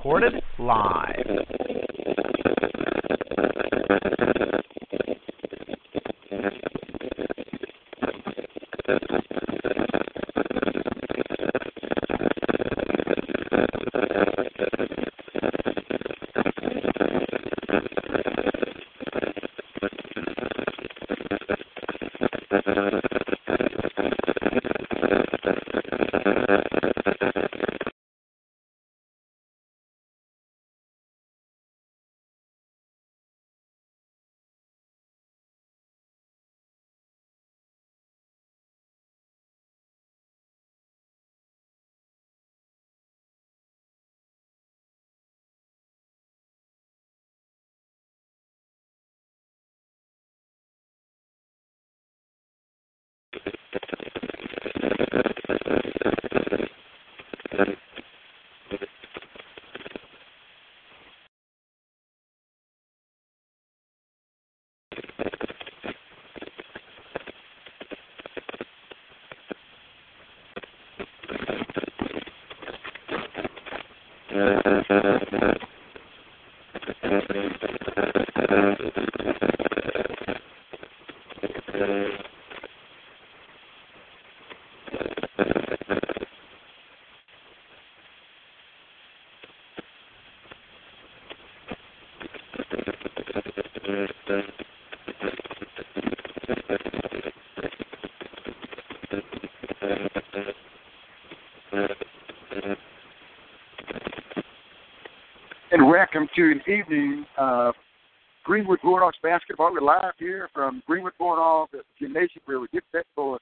recorded live. Welcome evening of Greenwood Bulldogs basketball. We're live here from Greenwood Bulldogs Gymnasium where we get set for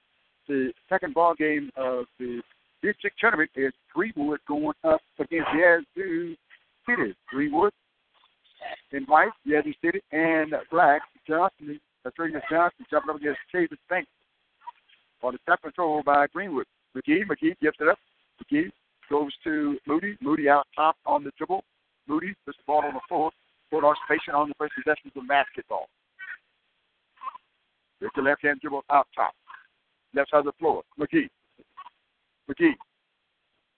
the second ball game of the district tournament. Is Greenwood going up against Yazoo City? Greenwood in white, Yazoo City, and black. Johnson, the Travis Johnson jumping up against Chavis Bank. On the top control by Greenwood. McGee, McGee gives it up. McGee goes to Moody. Moody out top on the dribble. Moody puts the ball on the floor. Patient on the first possession of basketball. With the left hand dribble out top. Left side of the floor. McGee. McGee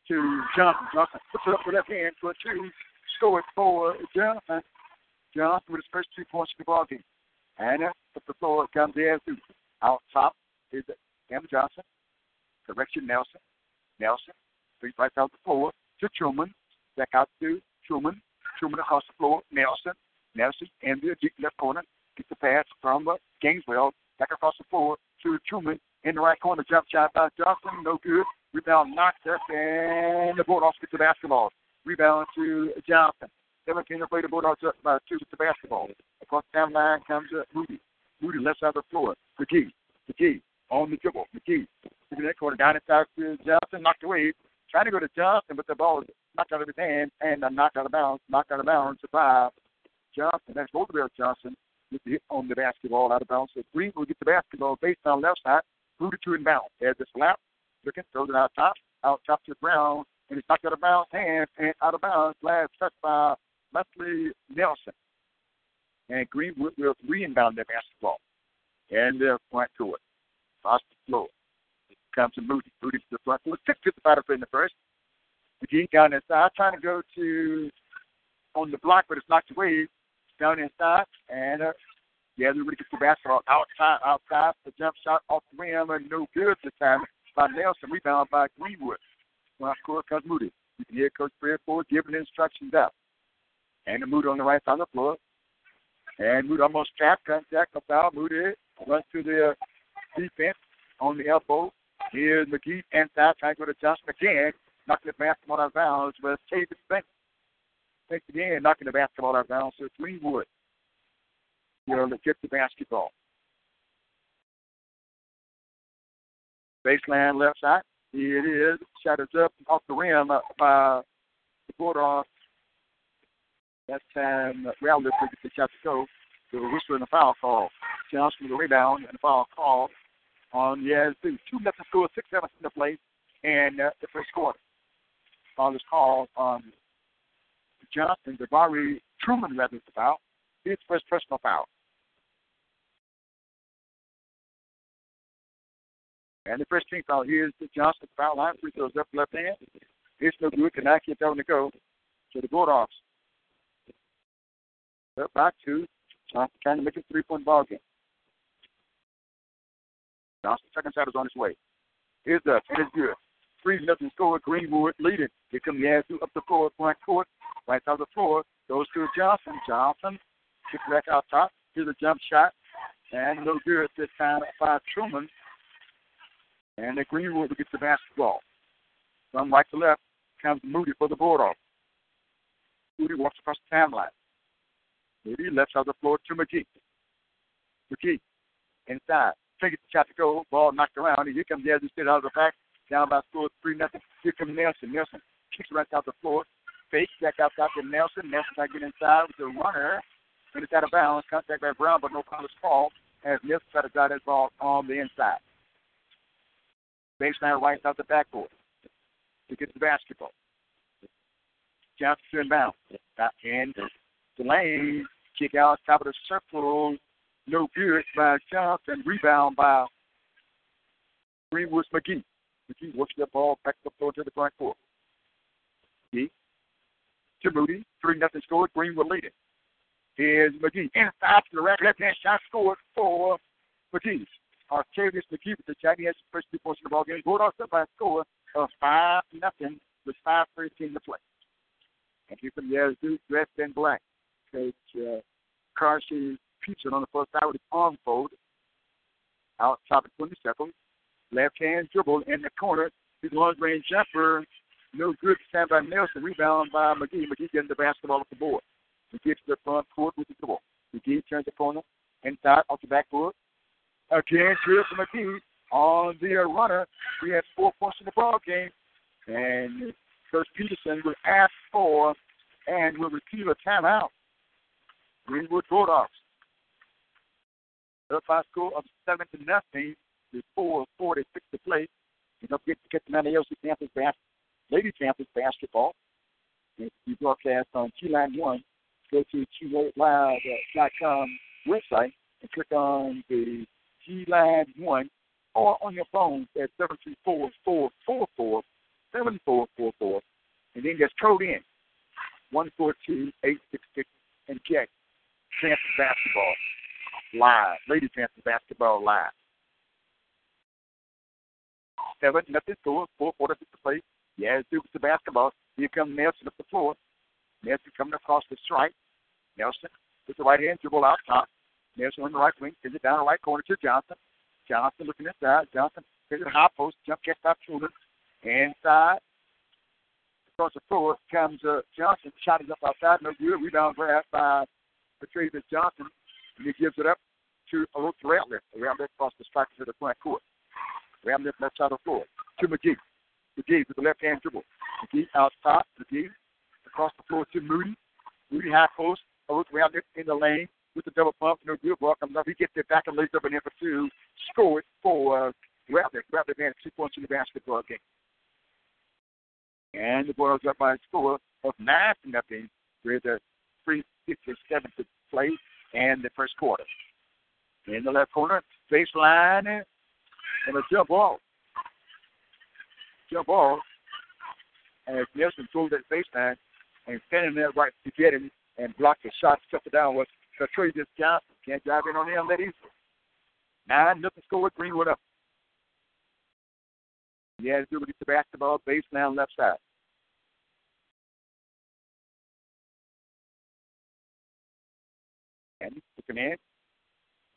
to Johnson. Johnson puts it up with left hand for a two. Score it for Johnson. Johnson with his first two points in the ball game. And up the floor comes the Yazoo. Out top is Cam Johnson. Correction Nelson. Nelson. Three right out the floor to Truman. Back out to Truman. Truman across the floor. Nelson. In the deep left corner. Get the pass from uh, Gainesville. Back across the floor to Truman. In the right corner. Jump shot by Johnson. No good. Rebound knocked up. And the Bulldogs get the basketball. Rebound to Johnson. Seven can play the Bulldogs up by two with the basketball. Across the down line comes uh, Moody. Moody left side of the floor. McGee. McGee on the dribble. McGee. Look that corner down inside to Johnson. Knocked away. Trying to go to Johnson, but the ball is knocked out of his hand and uh, knocked out of bounds. Knocked out of bounds by Johnson. That's Roosevelt Johnson with the hit on the basketball out of bounds. So Green will get the basketball based on left side. Booted to inbound. There's the slap. Looking, throws it out top. Out top to Brown. And it's knocked out of bounds. Hand and out of bounds. Last touch by Leslie Nelson. And Greenwood will reinbound the basketball. And they're to it. Across the floor. Comes to Moody. Moody to the front. It was six to the batter in the first. McGee down inside, trying to go to on the block, but it's knocked away. Down inside, and uh, yeah, everybody gets the basketball outside, outside. The jump shot off the rim, and no good this time by Nelson. Rebound by Greenwood. Well, score comes Moody. You can hear Coach Fred Ford giving instructions out. And the Moody on the right side of the floor. And Moody almost trapped, contact, a foul. Moody runs to the uh, defense on the elbow. Here's McGee inside, trying to go to Johnson again knocking the basketball out of bounds with David Banks. Banks again knocking the basketball out of bounds. So Greenwood. You know, to get the basketball. Baseline left side. It is. Shot is up off the rim uh, by the Bulldogs. That time, uh, Rowley gets the shot to go. So whistle and a foul call. Johnson with a rebound and a foul call on Yazoo. Two left to score, six seconds in the play, and uh, the first quarter on this call on Jonathan Jabari Truman rather the foul. His first personal foul. And the first team foul here is the Johnson foul line. Free throws up left hand. It's no good. Cannot get that one to go. to the Bulldogs. They're back to Johnson trying to make a three-point ball game. Johnson second shot is on his way. Here's the it is good. Three nothing score. Greenwood leading. Here comes Yazoo up the floor, front court, right side of the floor. Goes to Johnson. Johnson kicks back out top. Here's a jump shot. And no good this time by Truman. And the Greenwood gets the basketball. From right to left comes Moody for the Bulldogs. Moody walks across the timeline. Moody left side of the floor to McGee. McGee inside. Takes the shot to go. Ball knocked around. Here comes Yazoo State out of the back. Down by score three nothing. Here comes Nelson. Nelson kicks right out the floor. Fake back out to Nelson. Nelson trying to get inside with the runner. Finished out of bounds. Contact by Brown, but no is called as Nelson tried to drive that ball on the inside. Baseline right out the backboard to get the basketball. Johnson inbound. Back in the lane. Kick out top of the circle. No good by Johnson. Rebound by Greenwood McGee. McGee works the ball back up floor to the front court. McGee to Moody. 3 nothing score. Greenwood leading. Here's McGee. Inside to the right. Left hand shot scored for McGee. Arcavius McGee with the. He has the first two points in the ball game. Bulldogs up by a score of 5 nothing with 5.13 to play. And here from Yazoo, dressed in black. Coach uh, Carson Peterson on the first side with his arm fold. Out top of 20 seconds. Left hand dribble in the corner. His long range jumper. No good. Stand by Nelson. Rebound by McGee. McGee getting the basketball off the board. McGee to the front court with the ball. McGee turns the corner. Inside off the backboard. Again, drill from McGee on the runner. We had four points in the ball game. And Coach Peterson will ask for and will receive a timeout. Greenwood Bulldogs. Up by score of seven to nothing before 46 to play. You don't get to get the LC campus bas- lady campus basketball. It's be broadcast on T Line One. Go to T-Live.com website and click on the T Line One or on your phone at 734-444-7444 and then just code in 142866 and get campus basketball live, ladies campus basketball live. Seven, nothing score, four quarters to play. Yeah, Duke's the basketball. Here comes Nelson up the floor. Nelson coming across the stripe. Nelson with the right hand dribble out top. Nelson on the right wing, sends it down the right corner to Johnson. Johnson looking inside. Johnson hits the high post, jump catch by Truman. Inside. Across the floor comes uh, Johnson. Shot is up outside. No good. Rebound grab by Patrice Johnson. And he gives it up to a little Rattler. Rattler across the stripe to the front court. Rattler left side of the floor to McGee. McGee with the left hand dribble. McGee out top. McGee across the floor to Moody. Moody high post. A little Rattler in the lane with the double pump. No good ball comes up. He gets it back and lays up an in two. Score it for uh, Rattler. Rattler advanced two points in the basketball game. And the Boils up by a score of nine to nothing with a three fifty-seven to play and the first quarter. In the left corner, baseline and a jump off. Jump ball. As Nelson throws that baseline and standing there right to get him and block the shot, stuff it down was Patrice Johnson. Can't drive in on him that easily. Nine nothing score with Greenwood up. Yeah, do get the basketball baseline left side. And looking in,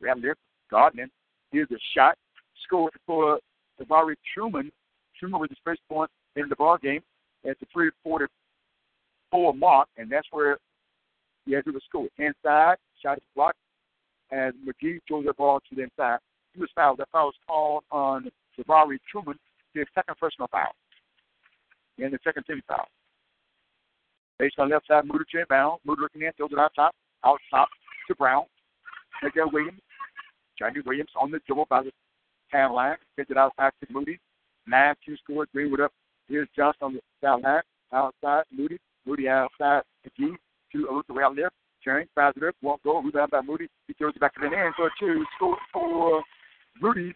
around there, Gardner. Here's a shot scored for Tavari Truman. Truman with his first point in the ball game at the 344 mark, and that's where he has to score. Inside, shot is blocked, and McGee throws the ball to the inside. He was fouled. That foul was called on Tavari Truman his second personal foul. And the second team foul. Based on left side, Moody to inbound. Moody looking in, throws it out top. Out top to Brown. Miguel Williams. Johnny Williams on the dribble by the line. Gets it outside to Moody. 9 2 score. Greenwood up. Here's Johnson on the line. Outside, Moody. Moody outside G. Two over the route left. Turn, fires it up. Won't go. Rebound by Moody. He throws it back to the end for a two. Score for Moody.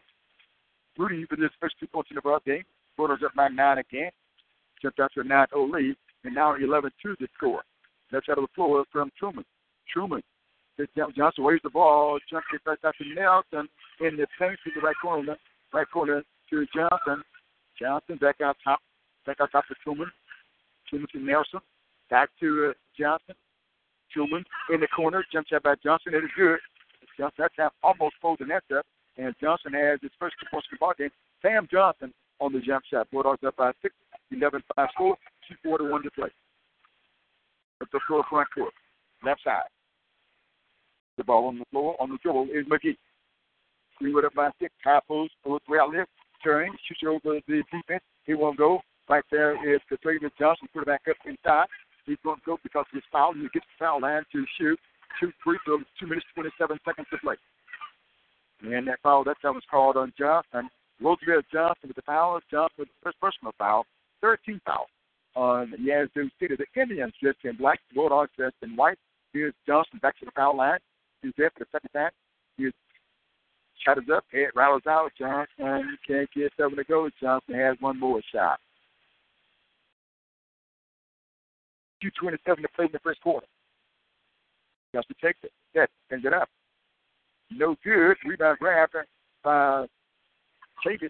Rudy with his first two points in the ball game. Bulldogs up by nine again. Jumped out to a 9 0 lead. and now 11 2 the score. Left side of the floor from Truman. Truman. Johnson waves the ball, jumps it back to Nelson in the paint to the right corner, right corner to Johnson. Johnson back out top, back out top to Truman. Truman to Nelson. Back to uh, Johnson. Truman in the corner, jump shot by Johnson. It is good. Johnson that time almost the net up, and Johnson has his first two points of ball game. Sam Johnson on the jump shot. Bulldogs up by six, 11 5 score, 241 to play. Up the floor front court, left side. The ball on the floor on the dribble is McGee. Greenwood up by six, high post, goes right left, turn, shoots over the defense. He won't go. Right there is Travis Johnson, put it back up inside. He's going to go because he's fouled. He gets the foul line to shoot. Two free throws, two minutes, 27 seconds to play. And that foul, that time was called on Johnson. Roosevelt Johnson with the foul. Johnson with the first personal foul. 13 foul on Yazoo City. The Indians dressed in black, Bulldogs dressed in white. Here's Johnson back to the foul line. There for the second time. He's shot up, head rattles out. Johnson can't get seven to go. Johnson has one more shot. 2.27 to play in the first quarter. Johnson takes it. That ends it up. No good. Rebound grab by Chavis.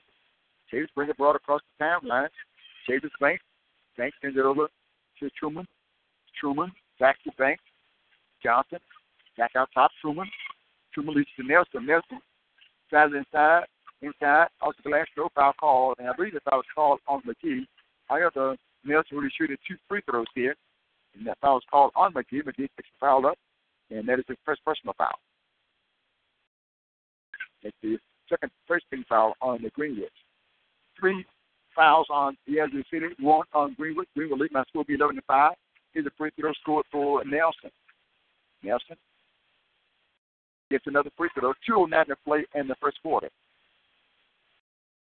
Chavis brings it broad across the timeline. Chavis Banks. Banks sends it over to Truman. Truman back to Banks. Johnson back out top. Truman. Truman leads to Nelson. Nelson tries inside. Inside. Off the glass. No foul call. And I believe the foul was called on McGee. However, Nelson really shooting two free throws here. And that foul was called on McGee. McGee picks the foul up. And that is his first personal foul. It's the second first team foul on the Greenwoods. Three fouls on Yazoo City, one on Greenwood. Greenwood lead my score be 11 to 5. Here's a free throw scored for Nelson. Nelson gets another free throw. 209 to play in the first quarter.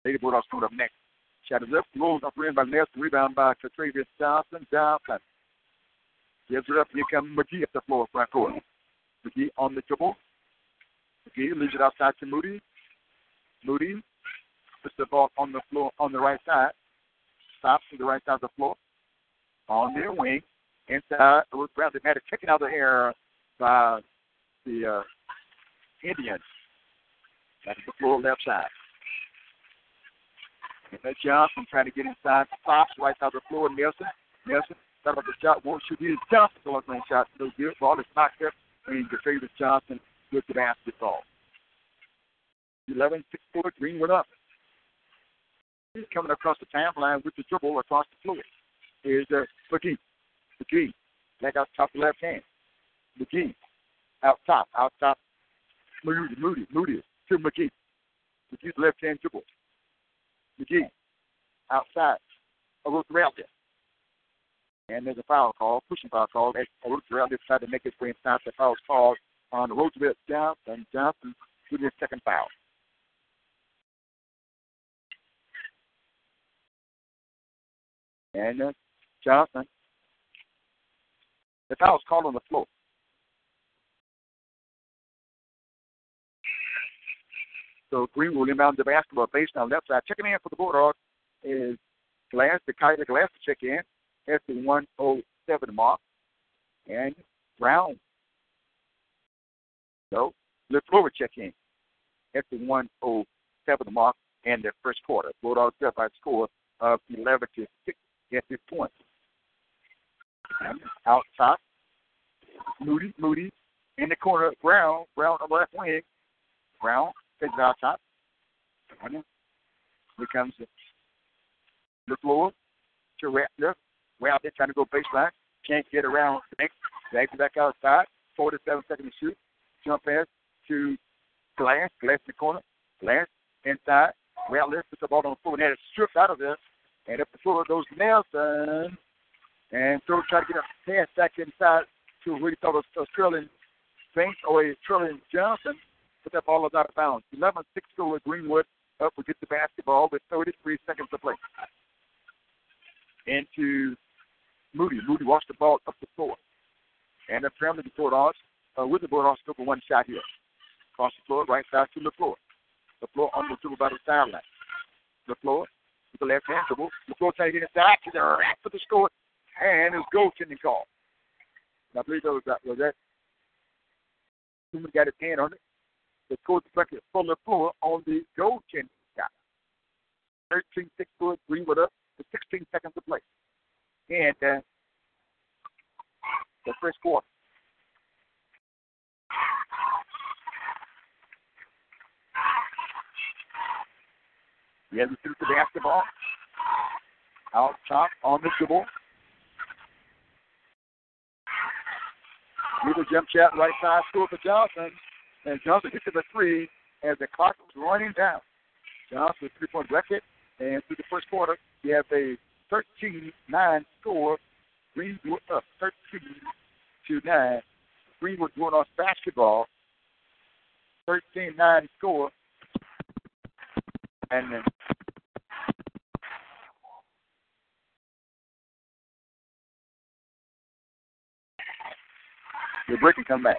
Lady Bulldogs coming up next. Shot is up, rolls up rim by Nelson, rebound by Travis Johnson. Johnson gives it up. Here comes McGee at the floor, front court. McGee on the dribble. McGee leaves it outside to Moody. Moody puts the ball on the floor on the right side. Stops to the right side of the floor. On their wing. Inside, it was Bradley Matter taken out the air by the uh, Indians. That's the floor left side. And that Johnson trying to get inside. Stops right side of the floor. Nelson. Nelson thought about the shot. Won't shoot his Johnson. Going shot. No good. Ball is knocked up. And Davis Johnson with the basketball. 11 6 4 Greenwood up. He's coming across the timeline with the dribble across the floor. Here's uh, McGee. McGee. Back out top left hand. McGee. Out top. Out top. Moody. Moody. Moody to McGee. McGee's left hand dribble. McGee. Outside. A look around there. And there's a foul call, pushing foul call. A look around there, tried to make his way inside. The foul called on Roosevelt Johnson. Johnson with his second foul. And uh, Johnson. The foul's called on the floor. So Greenwood inbound the basketball based on left side. Checking in for the Bulldogs is Glass, the Kaiser Glass to check in at the 107 mark. And Brown. So LeFleur check in at the 107 mark in the first quarter. Bulldogs up by a score of 11 to 6 at this point. Out top, Moody, Moody in the corner, Brown, Brown on the left wing. Brown it out top. Here comes the, floor to Rattler. Rattler trying to go baseline. Can't get around. Banks back outside. 47 seconds to shoot. Jump pass to Glass. Glass in the corner. Glass inside. Rattler puts the ball on the floor and it stripped out of there. And up the floor goes Nelson. And throw try to get a pass back inside to what he thought was, was Trilling Banks or a Trilling Johnson. But that ball out of bounds. 11 6 with Greenwood up will get the basketball with 33 seconds to play. Into Moody. Moody washed the ball up the floor. And apparently the Bulldogs, uh, with the Bulldogs, took a one shot here. Across the floor, right side to the floor. The floor on the dribble by the sideline. The floor with the left hand dribble. The floor get inside to the rack for the score. and his goaltending call. I believe that was that. Was that? Truman got his hand on it. The coach from the floor on the goaltending shot. 13 6 foot Greenwood up to 16 seconds to play. And uh, the first quarter. He has to the basketball. Out top on the dribble. A jump shot right side score for Johnson. And Johnson gets to the three as the clock was running down. Johnson three point record. And through the first quarter, he has a 13 9 score. Greenwood up 13 to 9. Greenwood going off basketball. 13 9 score. And then the break and come back.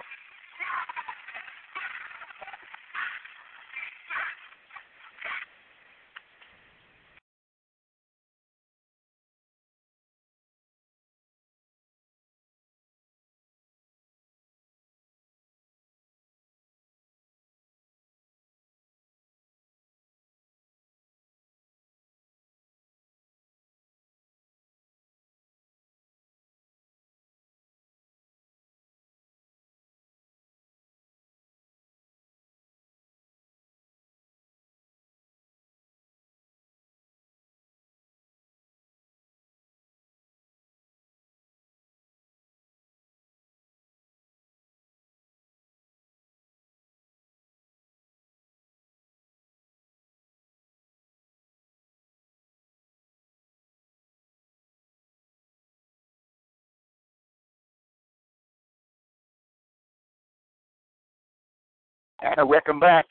And welcome back.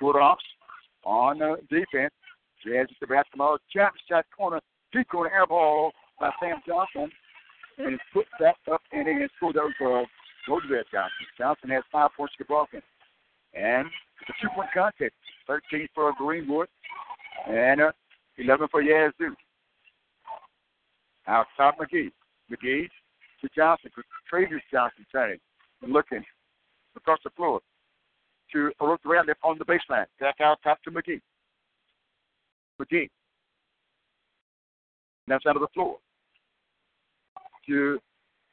Bulldogs on the defense. Jazz the basketball. Shot corner. Deep corner air ball by Sam Johnson. And it's put that up and in. Scored over for Roosevelt Johnson. Johnson has five points to broken. And it's a two point contest. 13 for Greenwood. And uh, 11 for Yazoo. Outside McGee. McGee to Johnson. Travis Johnson turning. Looking across the floor to around it on the baseline. Back out top to McGee. McGee. That's out of the floor. To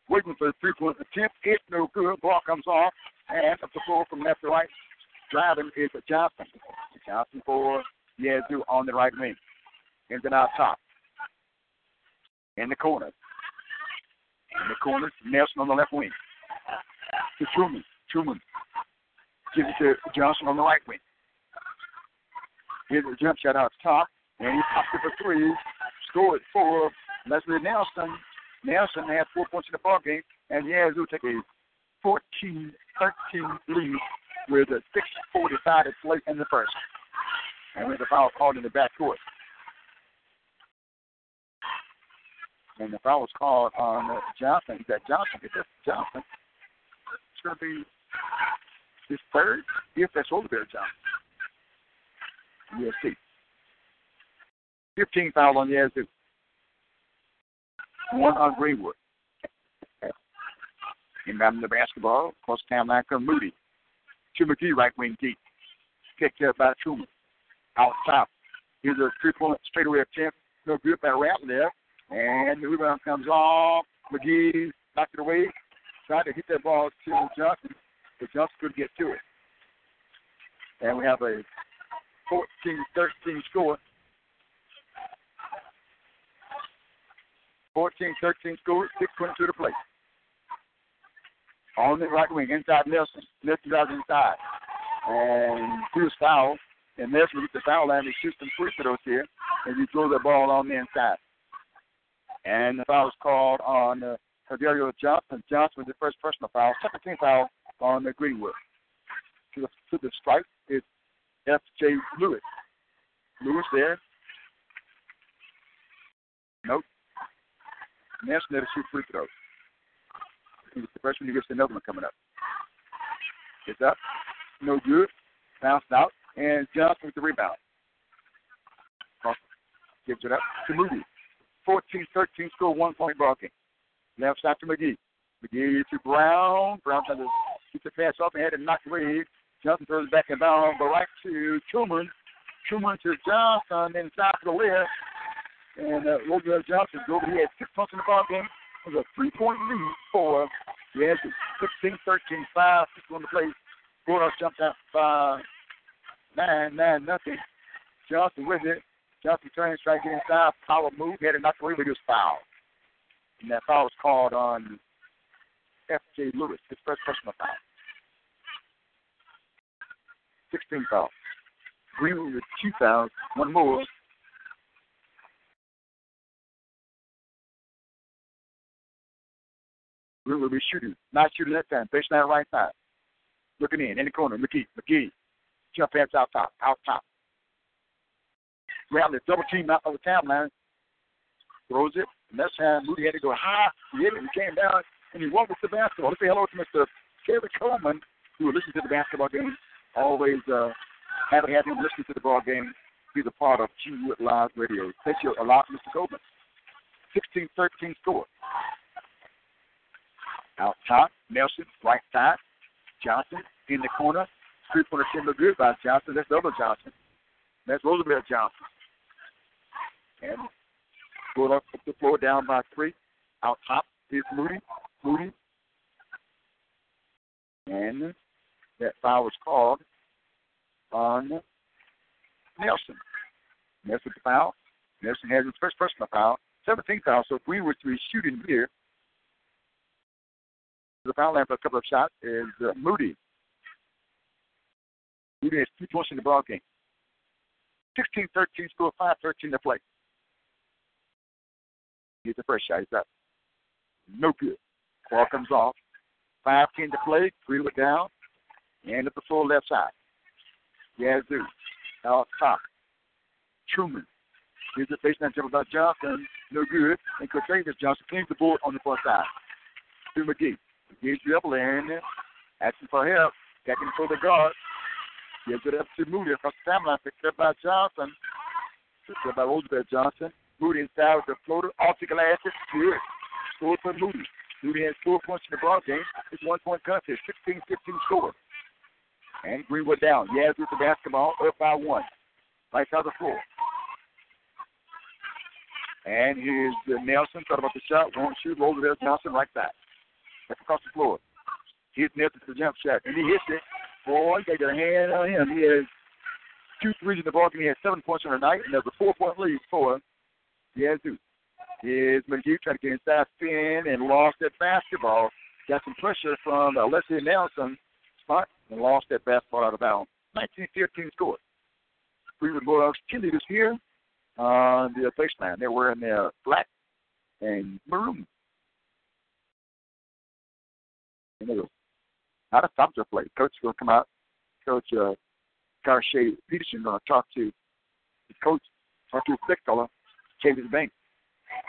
waiting for the three point attempt. It's no good. Ball comes off. And up the floor from left to right. Driving is Johnson. Johnson for Yazoo on the right wing. And then out top. In the corner. In the corner, Nelson on the left wing. To Truman. Truman Gives it to Johnson on the right wing. Here's a jump shot out top, and he popped it for three. Scored for Leslie Nelson. Nelson had four points in the ball game, and Yazoo take a 14-13 lead with a 6:45 to play in the first. And with the foul called in the backcourt. And the foul was called on uh, Johnson. That Johnson, it's Johnson. It's going to be his third DFS Older job. USC. 15 foul on Yazoo. One on Greenwood. Inbounding the basketball, across town line comes Moody. To McGee, right wing deep. Picked up by Truman. Out top. Here's a three point straightaway attempt. No good by Rattler. And the rebound comes off. McGee knocked it away. Tried to hit that ball to Johnson but Johnson could get to it. And we have a 14-13 score. 14-13 score, 6.22 to play. On the right wing, inside Nelson. Nelson drives inside. And here's foul. And Nelson gets the foul line. He shoots some free throws here. And you throw the ball on the inside. And the foul is called on uh, Cordelio Johnson. Johnson was the first personal foul. Second team foul on the Greenwood. To the, to the strike is F.J. Lewis. Lewis there. Nope. Nash never shoot free throws. He's the freshman. He gets another one coming up. It's up. No good. Bounced out. And Johnson with the rebound. Gives it up to Moody. 14 16-13 score, one point ball game. Left side to McGee. McGee to Brown. Brown trying get the pass off and had it knocked away. Johnson throws back and down, but right to Truman. Truman to Johnson, inside to the left. And uh, Roosevelt Johnson over. He had six points in the ball game. It was a three-point lead for the had 16, 13, 5, 6 on the play. Bulldogs jumped out by 9, 9, nothing. Johnson with it. Johnson turns, trying to get inside. Power move. Had it knocked away, but he was fouled. And that foul was called on F.J. Lewis, his first personal foul. 16 fouls. Greenwood with two fouls, one more. Greenwood will be shooting, not shooting that time. Baseline right side. Looking in, in the corner. McGee, McGee. Jump hands out top, out top. Grab the double team out of the timeline. Throws it. And that's time Moody had to go high. He hit it. He came down and he walked with the basketball. Let's say hello to Mr. Kevin Coleman, who listens to the basketball game. Always uh, happy to have him listen to the ball game. He's a part of G Wood Live Radio. Thank you a lot, Mr. Coleman. 16-13 score. Out top, Nelson, right side. Johnson in the corner. Three pointer shot look good by Johnson. That's double Johnson. That's Roosevelt Johnson. And going up the floor down by three. Out top is Moody. And that foul was called on Nelson. Nelson foul. Nelson has his first personal foul. 17th foul. So if we were to be shooting here, the foul line for a couple of shots is uh, Moody. Moody has two points in the ball game. 16-13 score, 5-13 to play. Here's the first shot. He's up. No good. Ball comes off. 5-10 to play. Look down. And at the full left side. Yazoo. Out top. Truman. Here's the baseline jump about Johnson. No good. And Cortez Johnson cleans the board on the far side. To McGee. McGee dribbling. Asking for help. Checking for the guard. Gives it up to Moody across the timeline. Picked up by Johnson. Picked up by Roosevelt Johnson. Moody inside with the floater. Off the glasses. Good. Score for Moody. Moody has four points in the ball game. It's one point contest. 16 15 score. And Greenwood down. Yaz with the basketball. Up by one. Right of the floor. And here's Nelson. Thought about the shot. Won't shoot. Roosevelt Johnson right back. That's across the floor. Here's Nelson for the jump shot. And he hits it. Boy, they got a hand on him. He has two threes in the ball game. He has seven points on the night, and there's a four-point lead for Yazoo. Here's McGee trying to get inside spin and lost that basketball. Got some pressure from uh, Leslie Nelson spot and lost that basketball out of bounds. 19-15 score. Cleveland Bulldogs cheerleaders here on the baseline. They're wearing their black and maroon. And they go not a thumbs-up play. Coach will come out. Coach uh, Karshay Peterson going to talk to his coach, talk to thick fella, Davis Bank.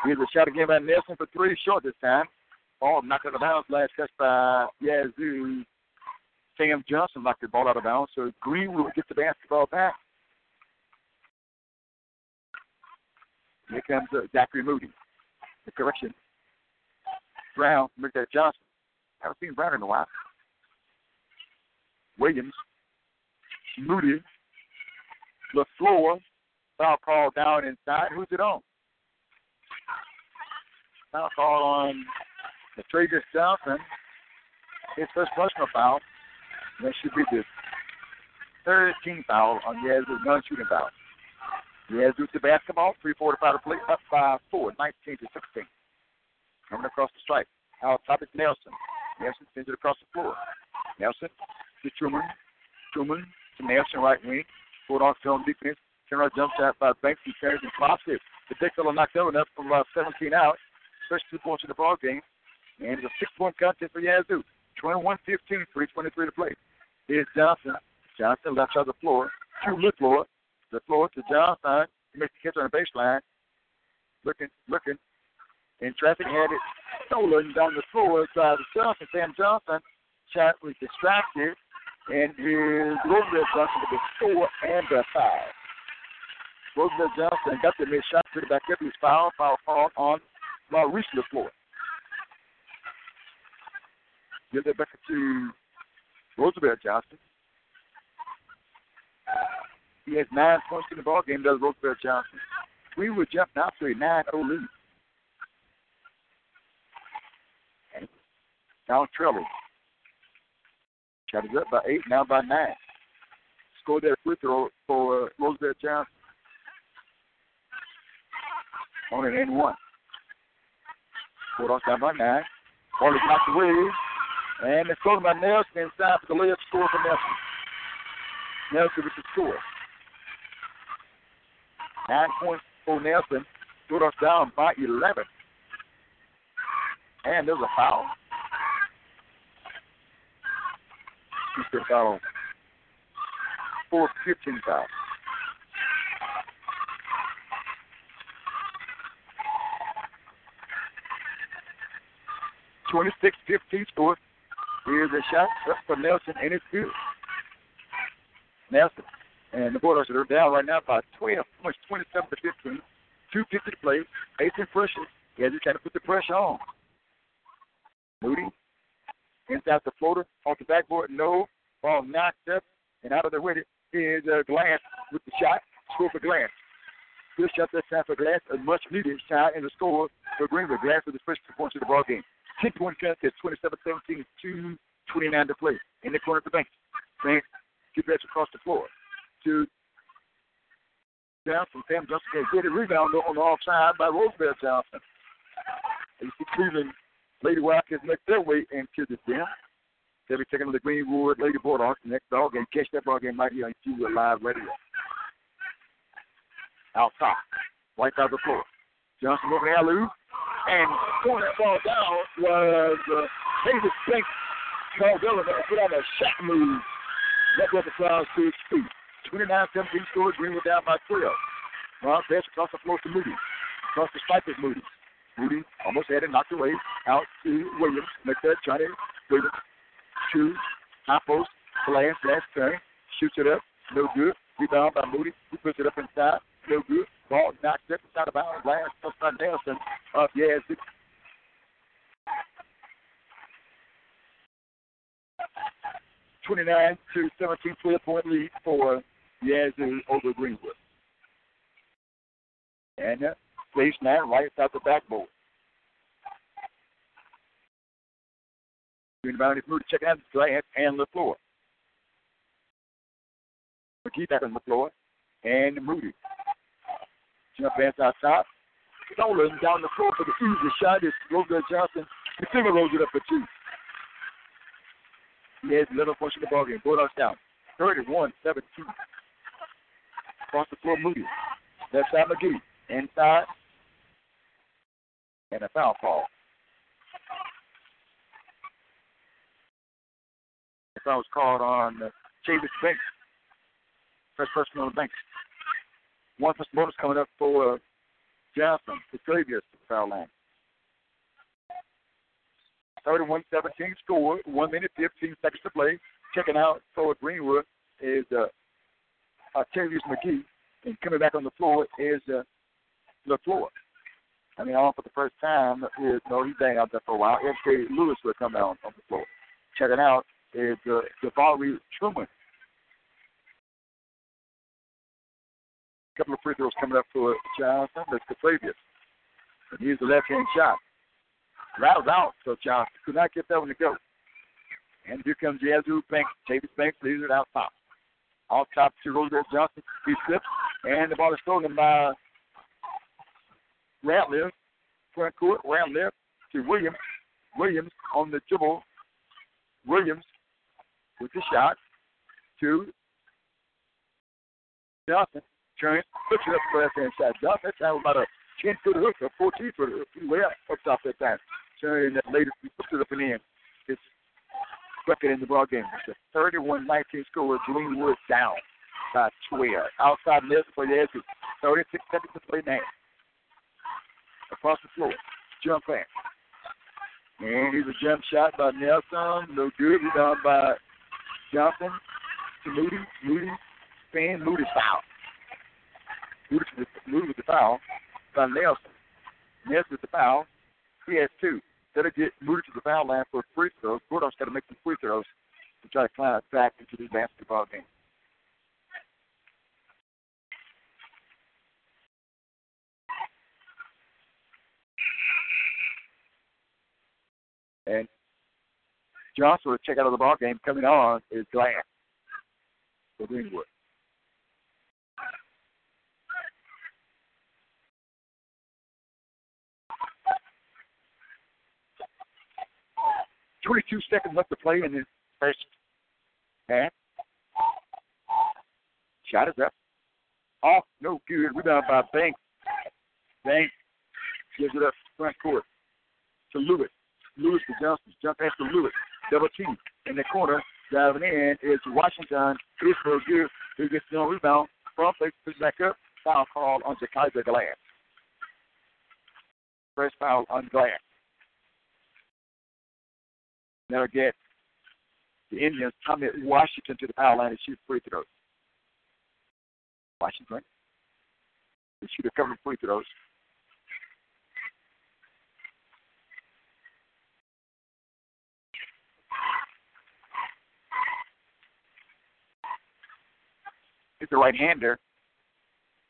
Here's a shot again by Nelson for three, short this time. Ball knocked out of bounds. Last catch by Yazoo. Sam Johnson knocked the ball out of bounds. So Greenwood gets the basketball back. Here comes uh, Zachary Moody. The correction. Brown, make that Johnson. I haven't seen Brown in a while. Williams, Moody, LaFleur, foul call down inside. Who's it on? Foul call on the Travis Johnson. His first personal foul. That should be the 13th foul on Yazoo's non-shooting foul. Yazoo the basketball, 3:45 to play, up by four, 19 to 16. Coming across the stripe. Out top is Nelson. Nelson sends it across the floor. Nelson to Truman. Truman to Nelson, right wing. Bulldog film defense. Turn jump shot by Banks. He carries and it. The big fellow knocked over enough from about 17 out. First two points in the ball game. And it's a six-point contest for Yazoo. 21-15, 3.23 to play. Here's Johnson. Johnson left side of the floor. To the floor. The floor to Johnson. He makes the catch on the baseline. Looking, looking. In traffic, had it stolen down the floor by the Johnson. Sam Johnson shot was distracted and his Roosevelt Johnson with the four and the five. Roosevelt Johnson got the mid shot, put it back up. He's foul, foul, foul on Maurice LaFleur. Give it back to Roosevelt Johnson. He has nine points in the ball game, does Roosevelt Johnson. We would jump now to a 9 0 lead. Now Trello. Got it up by eight, now by nine. Scored that free throw for uh, Roosevelt Johnson. On an N one. Scored off down by nine. Is knocked away. And it's scored by Nelson inside for the layup score for Nelson. Nelson with the score. Nine points for Nelson. Put us down by 11. And there's a foul. He's been foul on four 15 foul. Twenty-six, fifteen score. Here's a shot for Nelson, and it's good. Nelson and the Bulldogs are down right now by 12 points, 27 to 15. 250 to play. Facing pressure. Yeah, just trying to put the pressure on. Moody inside the floater off the backboard. No. Ball knocked up and out of the way is uh, Glass with the shot. Score for Glass. Good shot that time for Glass. A much needed shot and the score for Greenwood. Glass with the first two points of the ball game. 10 point contest, 27 17, 2 29 to play. In the corner of the bank. Banks get back across the floor to Johnson. Sam Johnson get a rebound on the offside by Roosevelt Johnson. You see Cleveland Lady Wildcats make their way into the gym. They'll be taking on the Greenwood Lady Bulldogs next ball game. Catch that ball game right here on Q Live Radio. Out top. White out the floor. Johnson moving alley and throwing that ball down was uh, Davis Banks. Carl Dillon put on a shot move. Left up the crowd to his feet. 29-17 score. Greenwood down by 12. Ron pass across the floor to Moody. Across the stripe is Moody. Moody almost had it knocked away. Out to Williams. Make that Johnny Williams. Two. High post. Glass. Last turn. Shoots it up. No good. Rebound by Moody. He puts it up inside. No good. Ball knocked up inside of bounds. Last touch by Nelson of Yazoo. Twenty-nine to seventeen, twelve-point lead for Yazoo over Greenwood. And uh, place now right inside the backboard. Rebound is moved. Checking out the glass and the floor. McGee back on the floor. And Moody. Pass out top. Stolen down the floor for the easy shot is Roosevelt Johnson. The finger rolls it up for two. He has little push in the ball game. Bulldogs down. 31 17 across the floor, Moody. Left side, McGee. Inside. And a foul call. The foul was called on uh, Chavis Banks. First person on the bench. One first bonus coming up for uh, Johnson. The previous foul line. 31 17 score, 1 minute 15 seconds to play. Checking out for Greenwood is uh, Octavius McGee, and coming back on the floor is uh, LaFleur. I mean, on for the first time is no, he's been out there for a while. S.K. Lewis will come out on the floor. Checking out is uh, Javali Truman. A couple of free throws coming up for Johnson. That's previous. And here's the left hand shot. Rattles out, so Johnson could not get that one to go. And here comes Yazoo Banks. Davis Banks leads it out top. Off top to Roosevelt Johnson. He slips, and the ball is stolen by Ratliff. Front court, Ratliff to Williams. Williams on the dribble. Williams with the shot to Johnson. It up for left hand shot. Johnson, that time about a 10 foot hook or 14 foot hook. He way up, up top that time. Turning that later, he puts it up and in. It's record in the ball game. It's a 31-19 score. With Greenwood down by 12. Outside list for the exit. 36 seconds to play now. Across the floor. Jump pass. And here's a jump shot by Nelson. No good. Rebound by Johnson to Moody. Moody. Fan. Moody foul. Mooted with, Mooted with the foul by Nelson. Nelson with the foul. He has two. Of get Mooted to the foul line for a free throws, Gordo's got to make some free throws to try to climb back into this basketball game. And Johnson, to check out of the ball game coming on is Glass for Greenwood. Twenty-two seconds left to play in the first half. Shot is up. Off, no good. Rebound by Banks. Banks gives it up front court to Lewis. Lewis to Johnson. Jump pass to Lewis. Double team in the corner. Diving in is Washington. Is for good. Who gets the rebound. Front place puts back up. Foul call on Kaiser Glass. First foul on Glass. That'll get the Indians Tommy Washington to the foul line and shoot free throws. Washington. They shoot a couple of free throws. He's the right hander.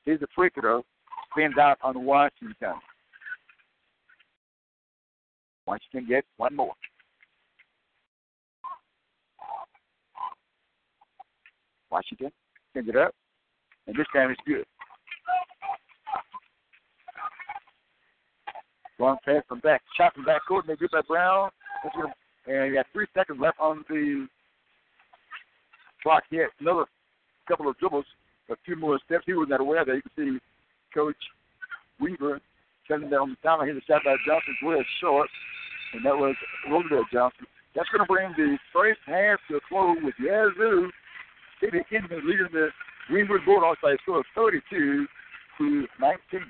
Here's a free throw. Spins out on Washington. Washington gets one more. Washington sends it up, and this time it's good. Long pass from back, shot from back court, they get by Brown. And you got three seconds left on the clock yet. Another couple of dribbles, a few more steps. He was not aware that you can see Coach Weaver sending down the down. Here's a shot by Johnson, way short, and that was Roosevelt Johnson. That's going to bring the first half to a close with Yazoo City Indians leading the Greenwood Bulldogs by a score of 32 to 19.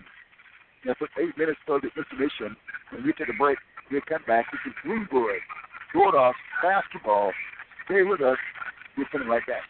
That's with eight minutes for the intermission. When we take a break, we'll come back. This is Greenwood Bulldogs basketball. Stay with us. We're coming right back.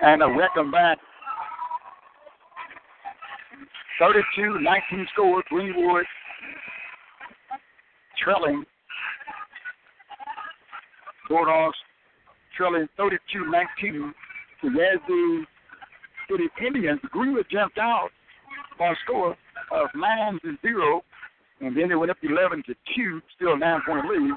And a welcome back. 32 19 score, Greenwood trailing. Bulldogs trailing 32 19 to Yazoo City Indians. Greenwood jumped out on a score of 9 to 0, and then they went up 11 to 2, still a nine point lead.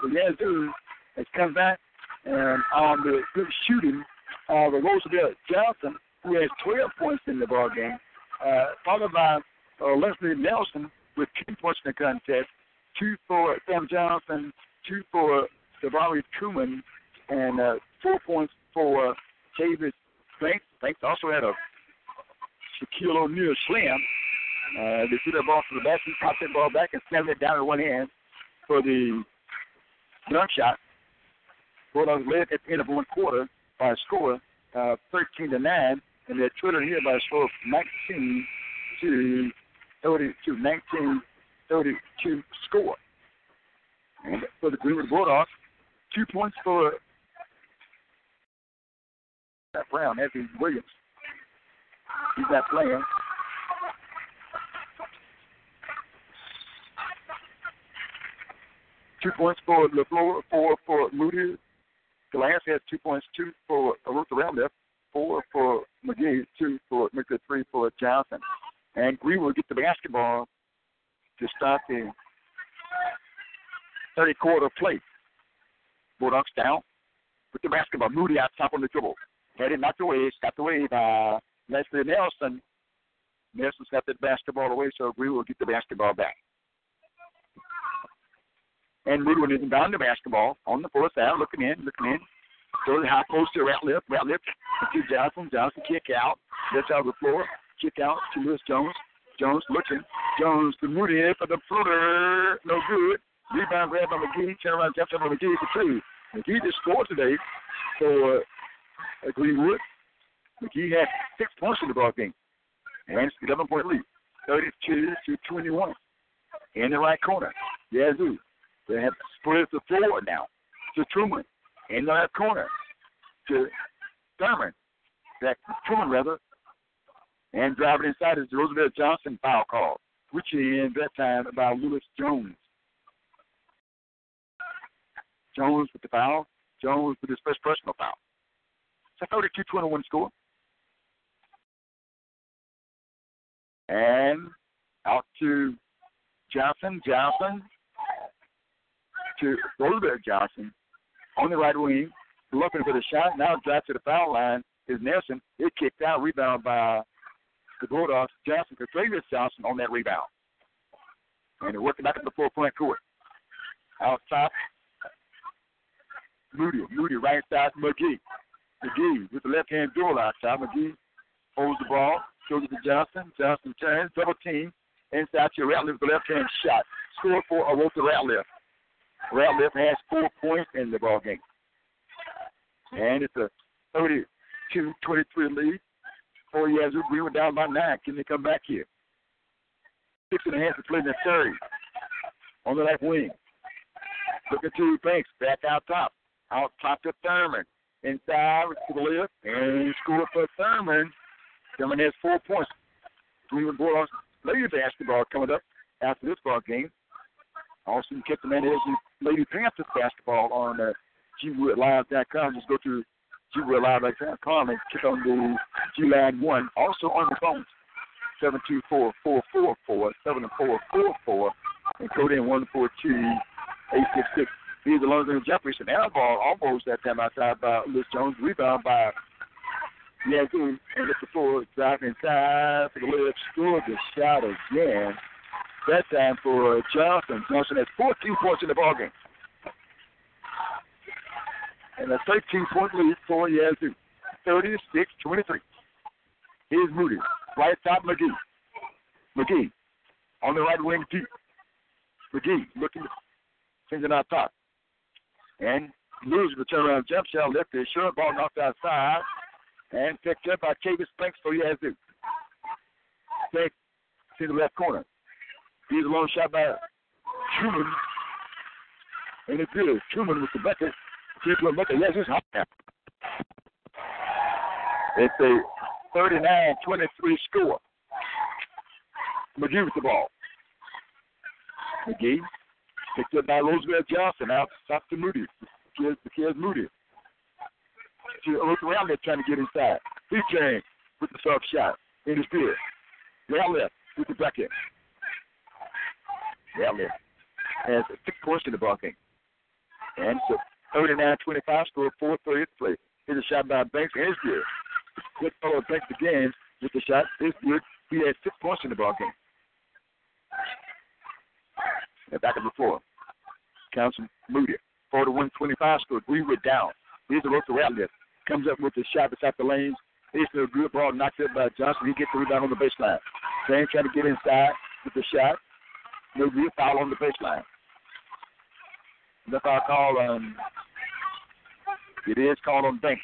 So Yazoo has come back and on the good shooting of Roosevelt Johnson, who has 12 points in the ball game, uh, followed by uh, Leslie Nelson with 10 points in the contest, two for Sam Johnson, two for Jabari Truman, and uh, four points for David Banks. Banks also had a Shaquille O'Neal slam. Uh, they threw that ball to the basket, popped that ball back, and slammed it down in one hand for the dunk shot. Bulldogs led at the end of one quarter by a score uh, 13 to 9, and they're trailing here by a score of 19 to 32, 19 32 score. And for the Greenwood Bulldogs, two points for that Brown, Evan Williams. He's not playing. Two points for LeFleur, four for Moody. Glass has two points, two for Ruth Ratliff, four for McGee, two for McGee, three for Johnson. And Greenwood get the basketball to start the 30 quarter play. Bulldogs down with the basketball. Moody out top on the dribble. Headed knocked away, got away by Leslie Nelson. Nelson's got the basketball away, so Greenwood will get the basketball back. And Moody will inbound the basketball on the full side, looking in, looking in. Throw the high post to Ratliff. Ratliff to Johnson. Johnson kick out. Gets out of the floor. Kick out to Lewis Jones. Jones looking. Jones to Moody for the floater. No good. Rebound grab by McGee. Turn around, jumps up on McGee for two. McGee just scored today for uh, Greenwood. McGee had six points in the ball game. And it's 11 point lead. 32 to 21. In the right corner. Yazoo. They have split the floor now to Truman. In the left corner to Thurman. To Truman, rather. And driving inside is Roosevelt Johnson foul call, which ends that time by Lewis Jones. Jones with the foul. Jones with his first personal foul. It's a 32 21 score. And out to Johnson. Johnson to Roosevelt Johnson on the right wing, looking for the shot. Now drive to the foul line is Nelson. It kicked out, rebound by the Bulldogs. Johnson for Travis Johnson on that rebound. And they're working back at the four point court. Out top, Moody. Moody right side McGee. McGee with the left hand duel outside. McGee holds the ball, goes it to Johnson. Johnson turns, double team. Inside to Ratliff with the left hand shot. Score for Arosa Ratliff. Ratliff has four points in the ball game. And it's a 32-23 lead. Four years we were down by nine. Can they come back here? Six and a half to play in the third. On the left wing. Looking to Banks. Back out top. Out top to Thurman. Inside to the left. And score for Thurman. Thurman has four points. Greenwood Bulldogs lady basketball coming up after this ball game. Man as you Lady Panthers basketball on uh, GWoodLive.com. Just go to GWoodLive.com and click on the G Line 1. Also on the phone, 724 444 7444 and code in 142 866. Here's the London Jefferson. Air ball almost that time outside by Liz Jones. Rebound by Yazoo. And it's the floor. Driving inside for the left. Scored the shot again. That time for uh, Johnson. Johnson has 14 points in the ballgame. And a 13 point lead for Yazoo. 36 23. Here's Moody. Right top McGee. McGee. On the right wing, deep. McGee looking, singing out top. And loses the turnaround jump shot, left his short ball knocked outside. And picked up by Kavis Banks for Yazoo. Banks to the left corner. He's a long shot by Truman. And it's good. Truman with the bucket. Point bucket. Yes, it's hot now. It's a 39-23 score. McGee with the ball. McGee picked up by Roosevelt Johnson out top to Moody. The kid, the kid Moody. She looked around there trying to get inside. He came with the soft shot in his beard. Down left with the bucket. Left. Has six points in the ball game. And so 39-25 score, 4 30 play. Here's a shot by Banks and his good. Fellow Banks again with the shot. Good. He had six points in the ball game. And back on the floor. Council Moody. 41-25 score. Greenwood down. Here's the Rosa Rattler. Comes up with the shot beside the lanes. A good ball knocked up by Johnson. He gets the rebound on the baseline. Sam trying to get inside with the shot. No good foul on the baseline. The foul call on. It is called on Banks.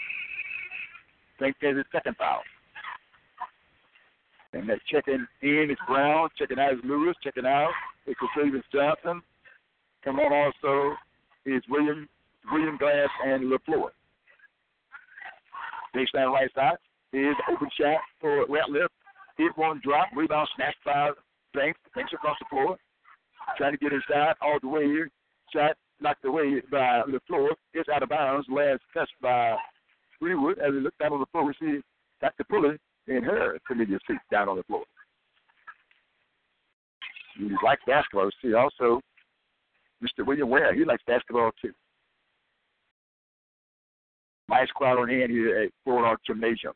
Banks has his second foul. And that checking in is Brown, checking out is Lewis, checking out is Stevens Johnson. Come on also is William William Glass and LaFleur. Baseline right side is open shot for Ratliff. Hit one drop, rebound snatched by Banks. Banks across the floor. Trying to get inside all the way here. Shot knocked away by LaFleur. It's out of bounds. Last touch by Greenwood as he looked down on the floor. We see Dr. Pulley in her familiar seat down on the floor. He likes basketball. See also Mr. William Ware. He likes basketball too. Nice crowd on hand here at Fort Art Gymnasium.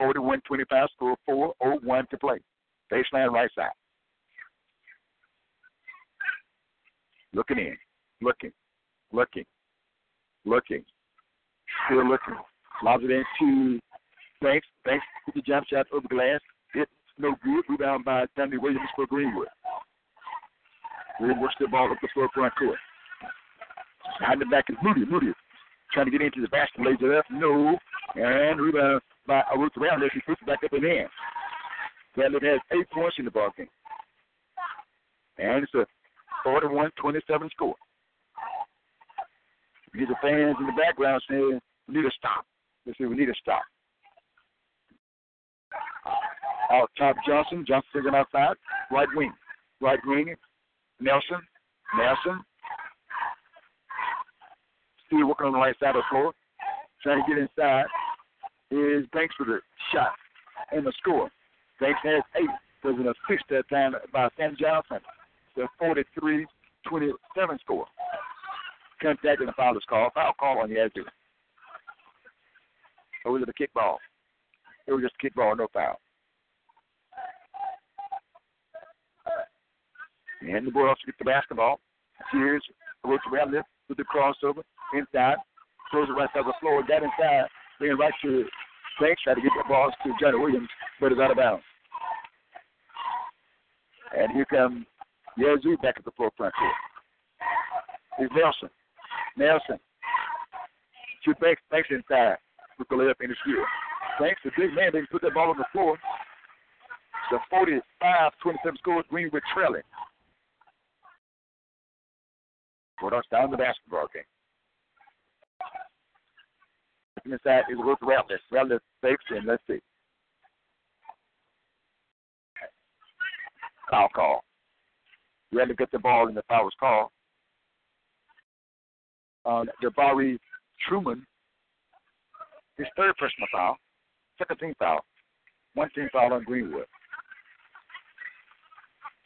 41-25 score, 4-0-1 to play. Baseline right side. Looking in, looking, looking, looking, still looking. Lobs it into Banks. Banks with the jump shot over glass. It's no good. Rebound by Danny Williams for Greenwood. Greenwood works the ball up the floor front court. Behind the back is Moody. Moody trying to get into the basket. Lays it up. No. And rebound by root around there. He puts it back up and in Bradley has eight points in the ball game. And it's a 41-27 score. These the fans in the background saying, we need a stop. They say, we need a stop. Out top Johnson. Johnson taking outside. Right wing. Right wing. Nelson. Nelson. Still working on the right side of the floor. Trying to get inside is Banks with a shot and the score. Banks has eight. Was an assist that time by Sam Johnson. The 43-27 score. Contact and the foul is called. Foul call on Yazoo. Or was it a kickball? It was just a kickball, no foul. And the boy also gets the basketball. Here's works around this with the crossover inside. Throws it right side of the floor. Got inside. Bringing right to Banks. Try to get the ball to Johnny Williams, but it's out of bounds. And here comes Yazoo back at the floor front court. Here's Nelson. Nelson. Shoot Banks, Banks inside with the layup in the skill. Banks, the big man, they can put that ball on the floor. The 45-27 score, Greenwood trailing. Us down the basketball game. Looking inside is with Rattler. Rattler fakes and let's see. Foul call. You had to get the ball and the foul was called. On uh, Jabari Truman, his third personal foul, second team foul, one team foul on Greenwood,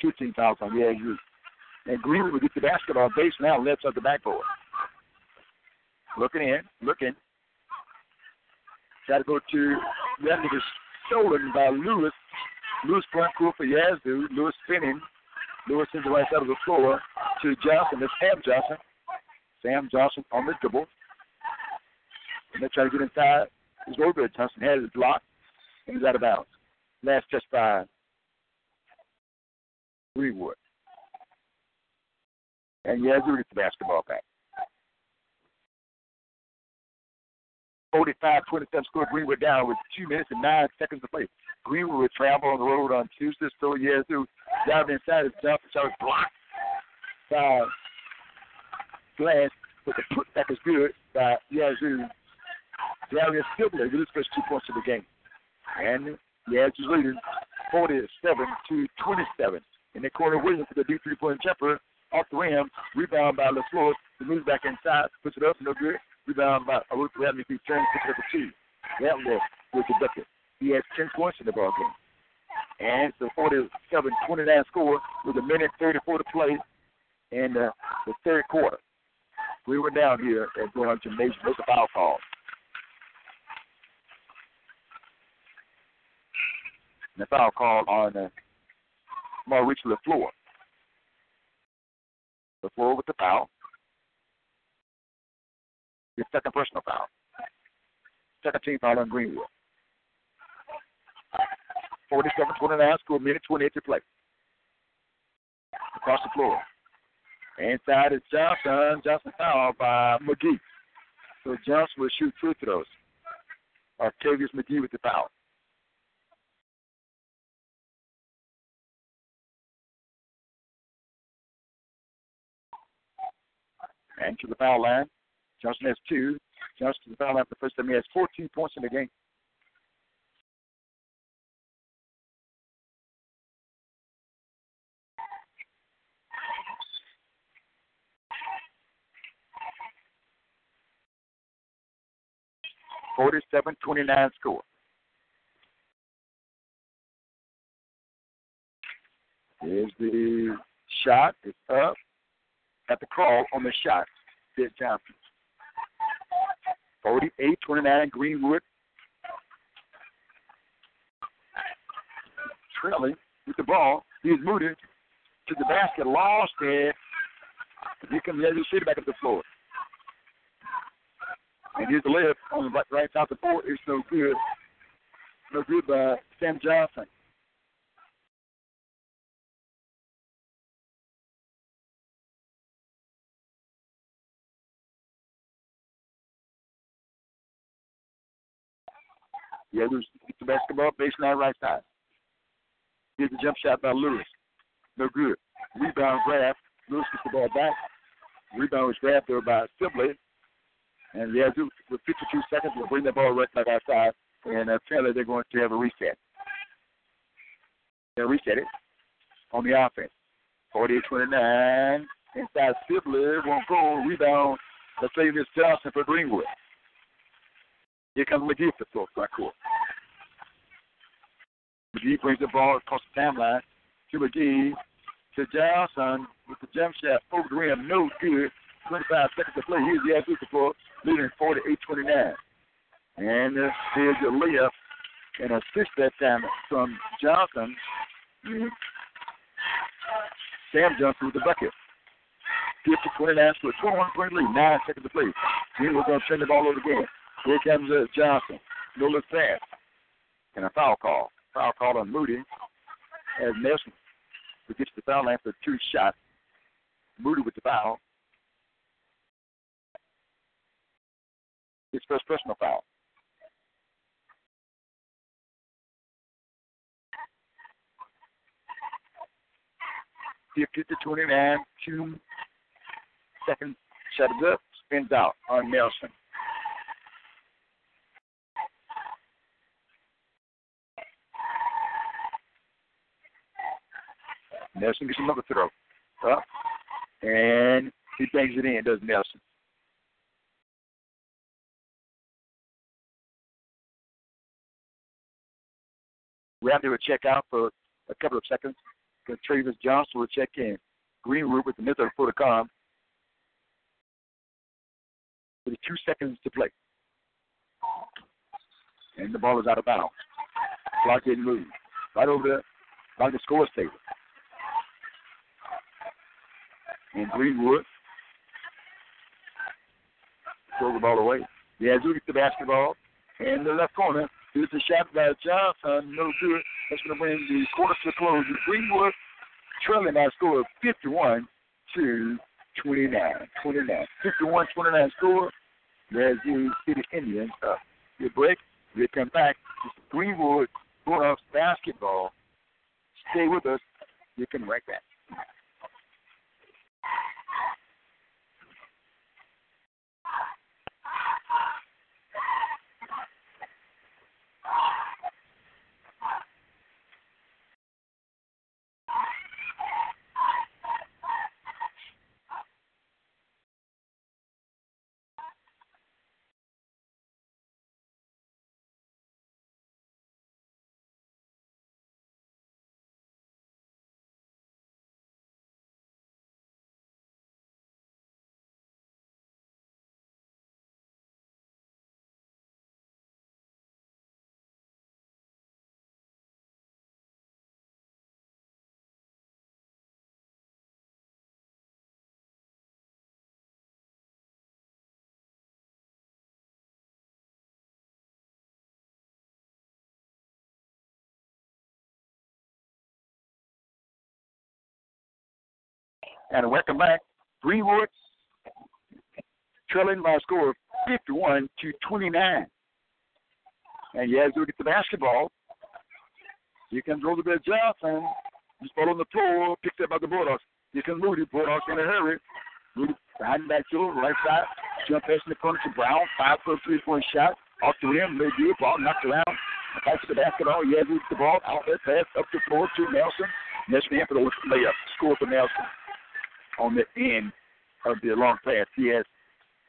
two team fouls on Yazoo. And Greenwood will get the basketball base now, left of the backboard. Looking in, looking. Got to go to that was stolen by Lewis. Lewis front court for Yazoo. Lewis spinning. Lewis in the right side of the floor to Johnson. That's Sam Johnson. Sam Johnson on the dribble. And they try to get inside. His Robert Johnson has it blocked he's out of bounds. Last touch by Greenwood. And Yazoo gets the basketball back. 45-27 score. Greenwood down with two minutes and nine seconds to play. Greenwood would travel on the road on Tuesday. So Yazoo down inside his jump shot blocked by Glass, but the putback is good by Yazoo Darius with his first two points of the game. And Yazoo's leading 47 to 27. In the corner, Williams with a deep three-point jumper off the rim. Rebound by LaFleur. He moves back inside, puts it up, no good. Rebound by Aruth Radley, who turns, up for two. Rattler with the bucket. He has 10 points in the ball game. And it's a 47-29 score with a minute 34 to play in uh, the third quarter. We were down here at Gorham Gymnasium. There's a foul call. And the foul call on uh, Maurice LaFleur. LaFleur with the foul. His second personal foul. Second team foul on Greenwood. 47 29, score minute 28 to play. Across the floor. Inside is Johnson. Johnson fouled by McGee. So Johnson will shoot free throws. Octavius McGee with the foul. And to the foul line. Johnson has two. Johnson the foul the first time. He has 14 points in the game. Forty-seven twenty-nine score. Here's the shot. It's up at the call on the shot. Sid Johnson. 48 29 Greenwood. Trailing with the ball. He's moved to the basket, lost it. Here comes the City back up the floor. And here's the layup on the right, right side of the court. It's no good. No good by Sam Johnson. The others get the basketball, baseline right side. Here's the jump shot by Lewis. No good. Rebound grab. Lewis gets the ball back. Rebound was grabbed there by Sibley. And the Yazoo, with 52 seconds, will bring the ball right back outside. And uh, apparently they're going to have a reset. They'll reset it on the offense. 48-29. Inside Sibley won't go. Rebound. Let's say this Johnson for Greenwood. Here comes McGee for front court. McGee brings the ball across the timeline to McGee to Johnson with the jump shot over the rim. No good. 25 seconds to play. Here's the Azusa for leading 48-29. And uh, here's a layup and assist that time from Johnson. Sam Johnson with the bucket. 50 29 to a 21 point lead. Nine seconds to play. Then we're going to turn the ball over again. Here comes uh, Johnson. No look fast. And a foul call. Foul call on Moody as Nelson who gets the foul after two shots. Moody with the foul. His first personal foul. Fifty to twenty-nine, two seconds. Shut it up. Spins out on Nelson. Nelson gets another throw. Up. And he bangs it in, does Nelson. We have to check out for a couple of seconds Travis Johnson will check in. Greenwood with the middle for the com. With two seconds to play. And the ball is out of bounds. Clock didn't move. Right over there, by the scores table in Greenwood. Throw the ball away. Yeah, gets the basketball in the left corner. Here's a shot by Johnson. No good. That's going to bring the quarter to close. Greenwood trailing by a score of 51 to 29. 29. 51 29 score. The City Indians. Uh, the break. They come back. Greenwood Bulldogs basketball. Stay with us. You can right back. And welcome back. Greenwood trailing by a score of 51 to 29. And Yazoo gets the basketball. Here comes Roosevelt Johnson. He's ball on the floor, picked up by the Bulldogs. Here comes Moody. Bulldogs in a hurry. Moody behind back to right side. Jump pass in the corner to Brown. Five foot three point shot. Off the rim. They do Ball knocked around. Back to the basketball. Yazoo gets the ball. Outlet pass up the floor to Nelson. Nelson in for the layup. Score for Nelson on the end of the long pass. He has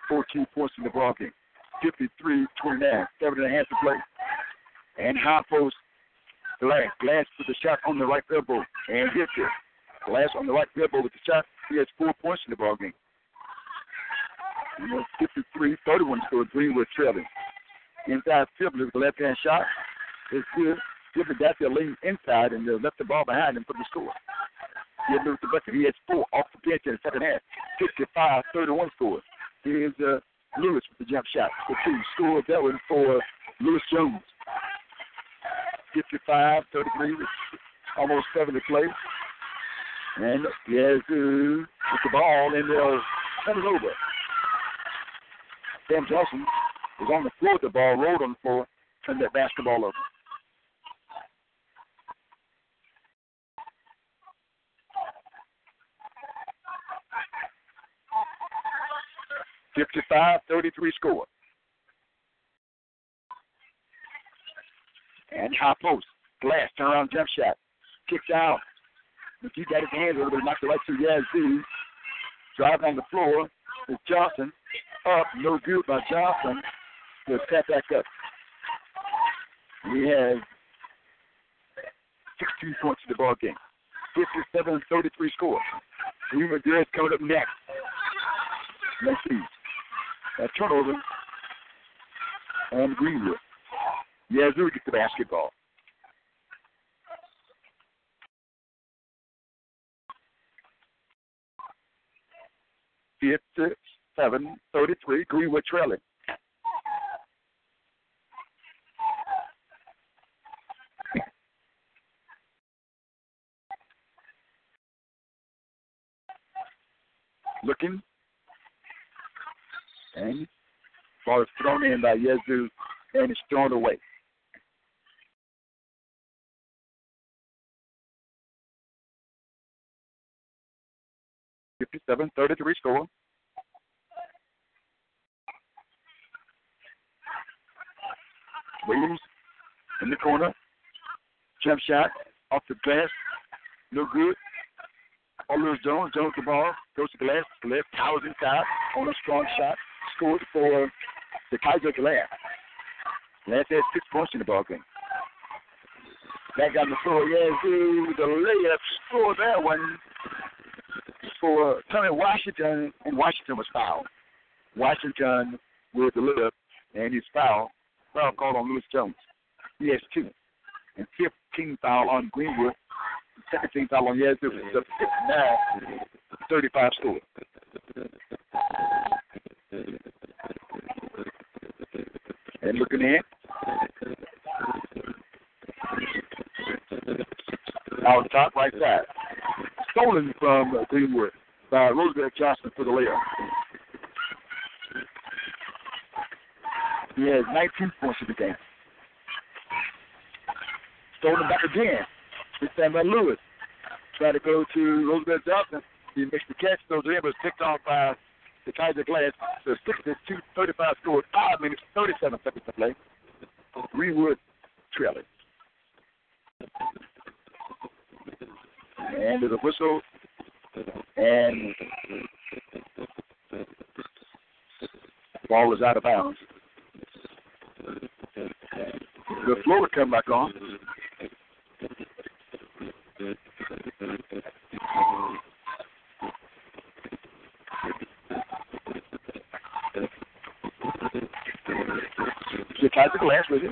14 points in the ball game. 53 29, seven and a half to play. And high post Glass. Glass with the shot on the right elbow and hits it. Glass on the right elbow with the shot. He has four points in the ball game. You know, 53 31 score. Greenwood trailing. Inside Fibbler with the left hand shot. It's good. Fibbler got there lean inside and they left the ball behind him for the score. He had moved the bucket. He has four off the bench in the second half. 55 31 score. Here's uh, Lewis with the jump shot. The two score that one for Lewis Jones. 55 33, almost seven to play. And Yazoo with the ball, and they'll turn it over. Sam Johnson was on the floor the ball, rolled on the floor, turned that basketball over. Fifty-five, thirty-three score. And high post. Glass, turn around jump shot. Kicked out. McGee got his hands a little bit, knocked it right to Yazoo. Drive on the floor. It's Johnson. Up, no good by Johnson. He'll step back up. We have 16 points in the ball game. 57-33 score. Lima Good coming up next. Let's see. That turnover on Greenwood. Yazoo gets the basketball. Fifty-seven, thirty-three. Greenwood trailing. Looking. And ball is thrown in by Yazoo and it's thrown away. Fifty-seven, thirty-three score. Williams in the corner. Jump shot off the glass. No good. All Oliver Jones, Jones the ball, goes to Glass, Glass towers inside on a strong shot, scored for the Kaiser Glass. Glass has six points in the ball game. Back on the floor, Yazoo, the layup scored that one for Tommy Washington, and Washington was fouled. Washington with the layup, and he's fouled. Foul called on Lewis Jones. He has two. And 15 foul on Greenwood. Second team foul on Yazoo. It's a 59 35 score. And looking in. Out top right side. Stolen from Greenwood by Roosevelt Johnson for the layup. He has 19 points in the game. Stolen back again. This time by Lewis. Try to go to Roosevelt Johnson. He makes the catch, throws it in, but it's picked off by the Kaiser Glass. So 62 35 scored, 5 minutes, 37 seconds to play. Greenwood trailing. And there's a whistle. And the ball is out of bounds. The floor will come back on. She tried the glass with it.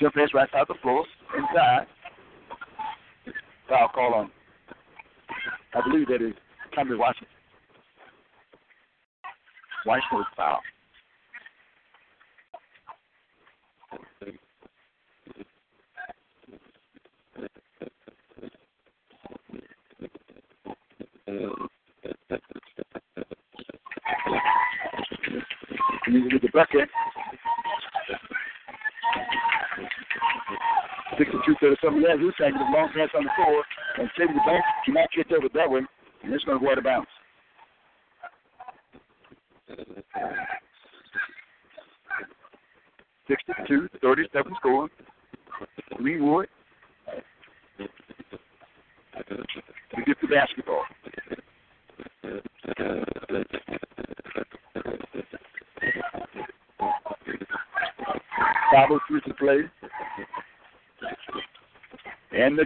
Jump pass right side the floor, inside. Foul call on. I believe that is Tommy Washington. Washington was foul. You get the bucket. 62 37 yards. This taking the long pass on the floor. And saving the bank cannot get with that one. And it's going to go out of bounds. Sixty-two, thirty-seven score. Greenwood. We get the basketball. Follow through the play. And the.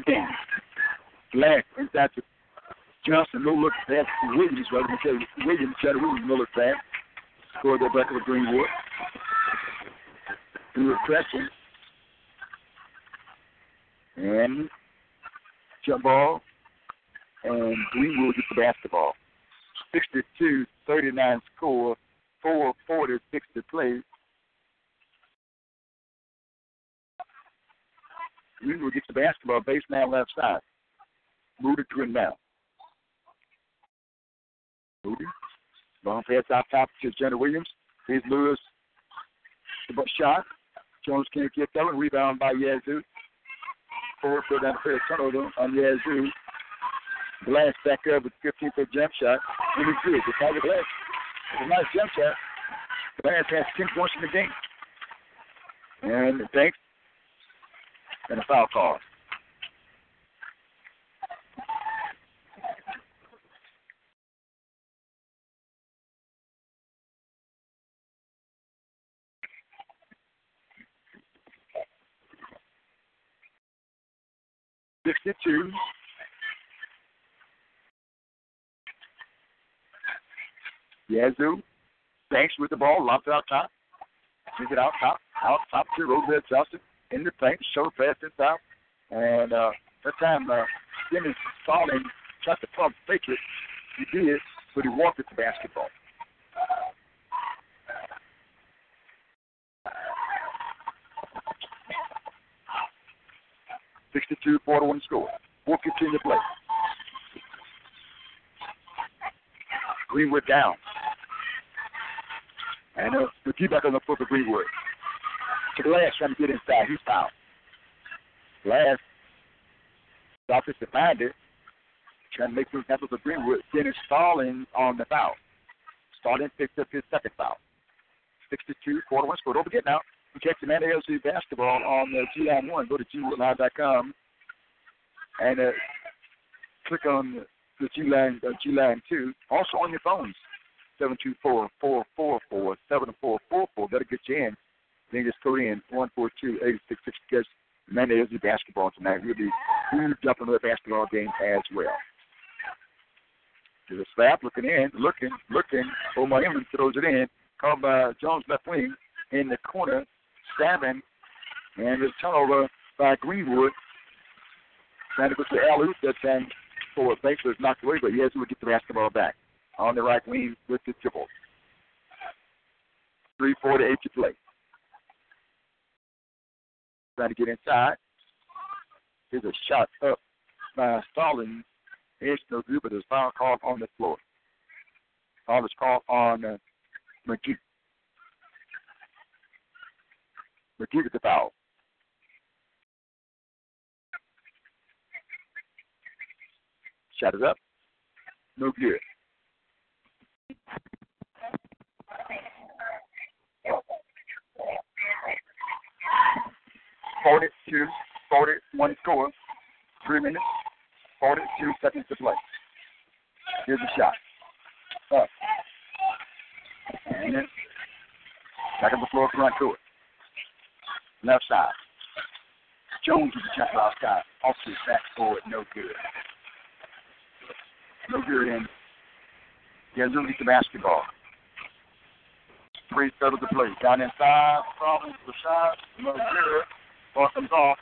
Black inside to Johnson, no look pass to Williams, rather say Williams, Chad Williams, no look pass. Score the back of Greenwood. Through a pressing. And jump ball. And Greenwood gets the basketball. 62 39 score, 446 to play. Greenwood gets the basketball, baseline left side. Moody to him now. Moody. Long pass out top to Jenna Williams. Here's Lewis. The shot. Jones can't get that one. Rebound by Yazoo. Forward down the field. Turnover on Yazoo. Glass back up with 15 foot jump shot. He's good. It's the Glass. It's a nice jump shot. Glass has 10 points in the game. And thanks. And a foul call. Sixty-two. Yazoo. Banks with the ball, lobs out top. Kick it out top, out top to Roosevelt Johnson in the paint, show pass inside. And uh, that time, uh, Dennis Stalling tried to pump fake it. He did, but he walked at the basketball. Sixty-two, forty-one score. Four fifteen to play. Greenwood down. And uh, the key back on the foot for Greenwood. Glass trying to get inside. He's fouled. Glass, the offensive minded, trying to make things happen for Greenwood. Dennis Stalling on the foul. Stalling picked up his second foul. 62, quarter one score. Don't forget now, you catch the ALC basketball on the G Line 1. Go to gwoodlive.com and uh, click on the G Line, uh, G Line 2. Also on your phones. 724 444 7444. That'll get you in. Then just code in 142 8666 because Monday is the basketball tonight. We'll be we'll jump into basketball game as well. To the slap, looking in, looking, looking. Omar Inman throws it in. Called by Jones left wing in the corner, stabbing, and it's turnover by Greenwood. Trying to go to alley that time um, for Banks was knocked away, but yes, we'll get the basketball back on the right wing with the dribble. 348 to play. Trying to get inside. Here's a shot up by Stalling. It's no good, but there's foul call on the floor. Foul is called on uh, McGee. McGee with the foul. Shot is up. No good. Forty-two, forty-one score. Three minutes, forty-two seconds to play. Here's the shot. Up. And then back on the floor, front court. Left side. Jones with the last guy. Off to his back forward, no good. No good in. Yazoo gets the basketball. Three settle the play. Down inside, problem with the shot, no good. Comes off.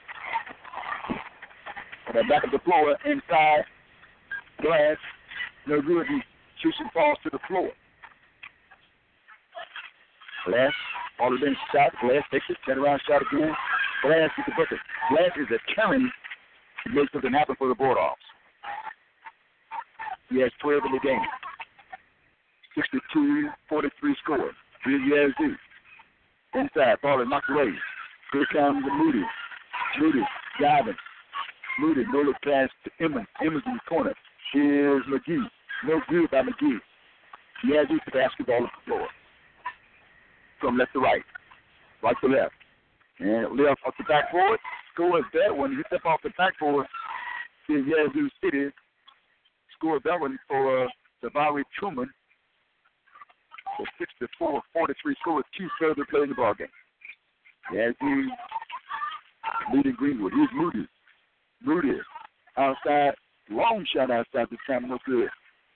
And back of the floor, inside, glass, no good. He shoots and falls to the floor. Glass, all of them shot. Glass takes it, turn around, shot again. Glass gets the bucket. Glass is a killing to make something happen for the Bulldogs. He has 12 in the game. 62 43 score. Here's Yazoo. Inside, ball is knocked away. Here comes Moody. Moody, diving. Moody, no look pass to Emmons. Emmons in the corner. Here's McGee. No good by McGee. Yazoo the basketball on the floor. From left to right. Right to left. And left off the backboard. Scores that one. He step off the backboard. Here's Yazoo City. Scored that one for uh, Jabari Truman for 64 43 score with two further play in the ball game. Yazoo leading Greenwood. Here's Moody. Moody outside. Long shot outside this time. No good.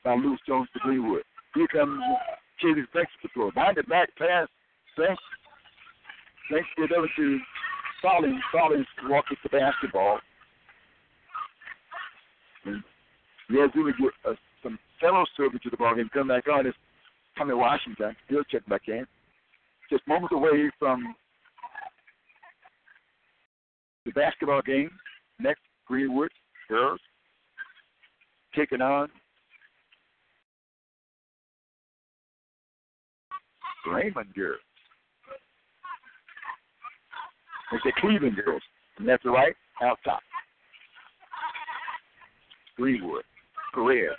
By Lewis Jones to Greenwood. Here comes Chase Banks to the floor. Behind the back pass. Banks. Banks get over to. Stallings walks with the basketball. And would get uh, some fellow service to the ball game. Come back on. It's Tommy Washington. He'll check back in. Just moments away from the basketball game. Next, Greenwood girls taking on Raymond girls. It's the Cleveland girls. And left to right, out top. Greenwood, Pereira,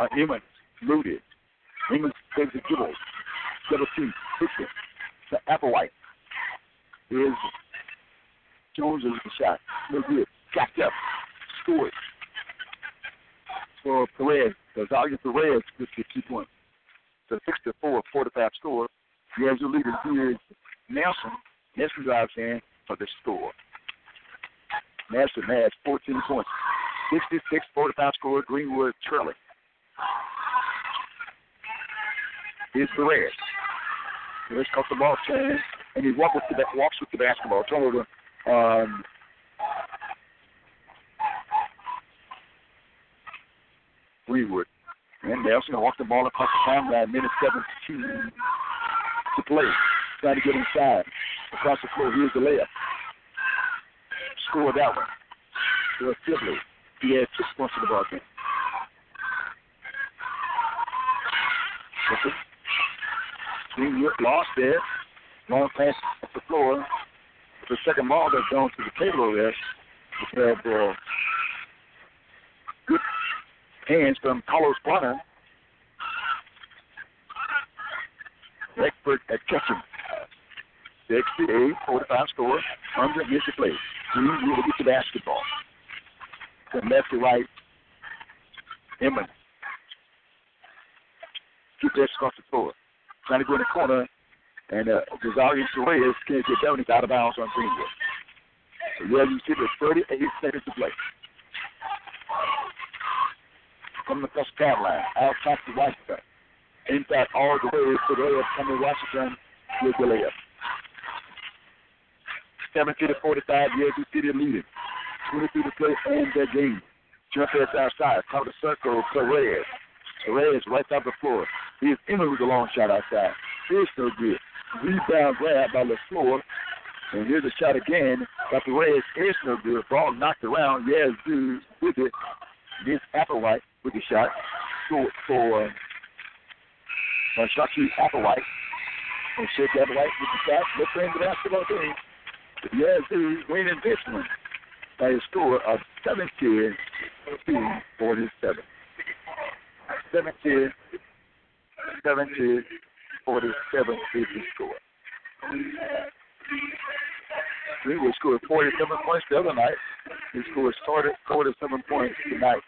uh, Emmons, Moody. Emmons takes the dribble. Double two, it. The Applewhite. Here's Jones with the shot. No good. Jacked up. Scored. For Perez. Gonzaga Perez with the two points. So 6 to 4, 4 to 5 score. He has your leader here is Nelson. Nelson drives in for the score. Nelson has 14 points. 66 45 score. Greenwood trailing. Here's Perez. Perez caught the ball, turns, and he walks with the, walks with the basketball. Turnover on um, Greenwood. And Nelson walked the ball across the timeline, minute 17 to play. Trying to get inside. Across the floor, here's the layup. Score that one. To Sibley. He had six points in the ball game. Greenwood lost there. Long pass up the floor. The second ball that's going to the table over there. We have uh, good hands from Carlos Bonner. Expert at catching. 68, 45 score, under miss the play. Greenwood will get the basketball. From left to right, Emmons. Keep that across the floor. Trying to go in the corner, and uh, Rosario Suarez can't get down. He's out of bounds on Greenwood. So yeah, you see there's 38 seconds to play. Coming across the foul line, out top to Washington. Inside all the way to the layup, coming Washington with the layup. 70 to 45, Yazoo City leading. 23 to play and that game. Jump outside, top of the circle, Perez. Perez right off the floor. He's in with long shot outside. It's no good. Rebound grab by LaFleur. And here's a shot again by Perez. It's no good. Ball knocked around. Yazoo with it. This Applewhite with the shot. Short for uh, Shaki Applewhite. And Shake Applewhite with the shot. Let's bring the basketball game. Yazoo winning this one by a score of 17 47. 17 17 47 is the score. Greenwood scored 47 points the other night. He scored 47 points tonight.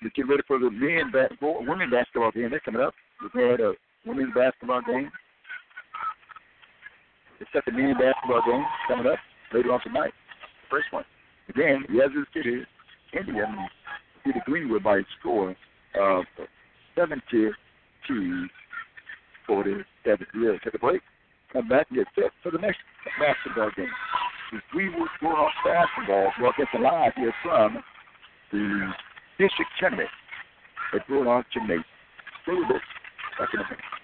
We get ready for the men basketball, women basketball game. They're coming up. We've a women's basketball game. It's set the men basketball game coming up later on tonight. First one. Again, Yazoo City, Indian, City Greenwood by a score of 70 to 47. We'll take a break. Come back and get set for the next basketball game. The Greenwood Bullhawks basketball will get the live here from the district tournament at Bullhawks Gymnasium. Stay with us. Back in a minute.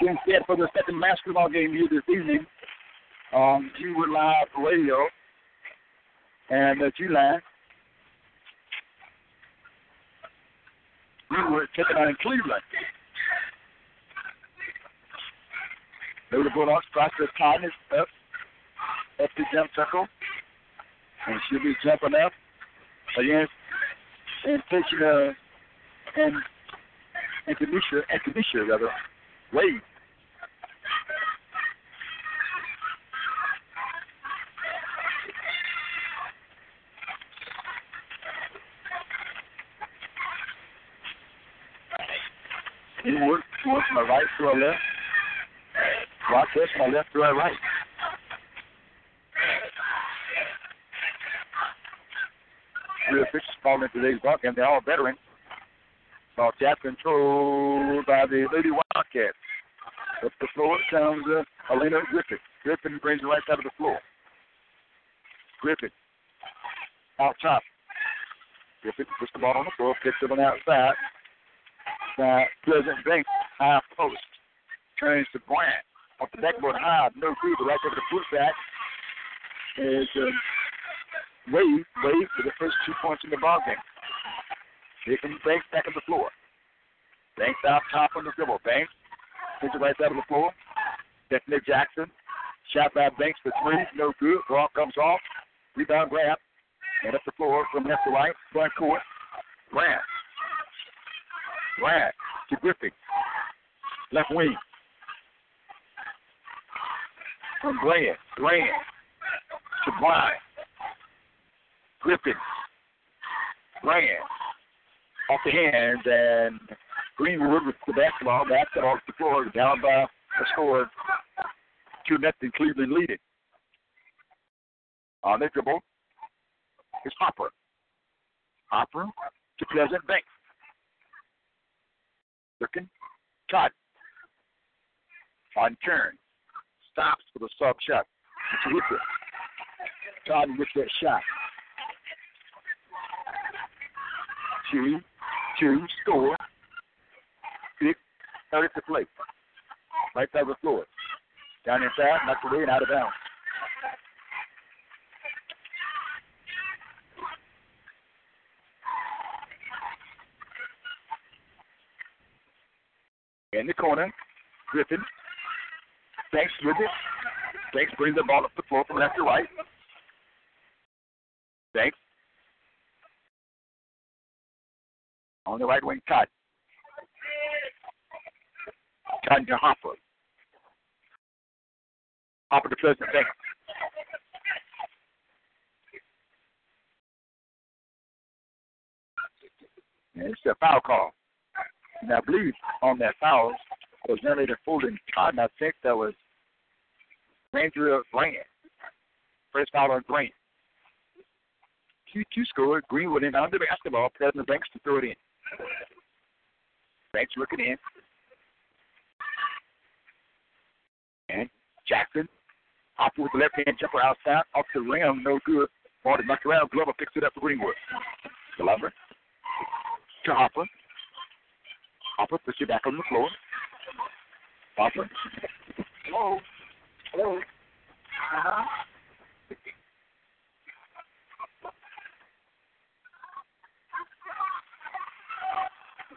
Getting set for the second basketball game here this evening on G-Wood Live Radio and uh, G-Line. We were taking on in Cleveland. They were going on Proctor Kindness up up the jump circle. And she'll be jumping up against and taking uh and and Kanisha and Kanisha rather Wade. Inward towards my right to our left. Watch this, my left to our right. Three officials called in today's ball game. They're all veterans. Ball tap controlled by the Lady Wildcats. Up the floor comes uh, Elena Griffin. Griffin brings the right side of the floor. Griffin out top. Griffin puts the ball on the floor, picks it on the outside. By Pleasant Banks, high post. Turns to Bryant. Off the backboard high, no but right over the putback is uh, Wade. Wade for the first two points in the ball game. Comes Banks back on the floor. Banks out top on the dribble. Banks takes it right side of the floor. Stephanie Jackson. Shot by Banks for three. No good. Ball comes off. Rebound grab. And up the floor from left to right. Front court. Grant. Grant to Griffin. Left wing. From Grant. Grant to Bryant. Griffin. Grant off the hands, and Greenwood with the basketball, basketball off the floor, down by a score, two nothing. Cleveland leading. On the dribble is Hopper. Hopper to Pleasant Banks. Looking, Todd. On turn, stops for the sub shot. It's Whipper. Todd with that shot. Two, two, score. Six, thirty to play. Right side of the floor. Down inside, knocked away and out of bounds. In the corner, Griffin. Banks with it. Banks brings the ball up the floor from left to right. Banks on the right wing. Todd. Todd to Hopper. Hopper to Pleasant Banks. And it's a foul call. And I believe on that foul was none other Fulton Todd, and I think that was Andrew Grant. First foul on Grant. 2 2 score. Greenwood in under basketball. Pleasant Banks to throw it in. Banks looking in. And Jackson. Hopper with the left hand jumper outside. Off the rim. No good. Ball knocked around. Glover picks it up for Greenwood. Glover. To Hopper. Hopper puts it back on the floor. Hopper. Hello. Hello. Uh-huh.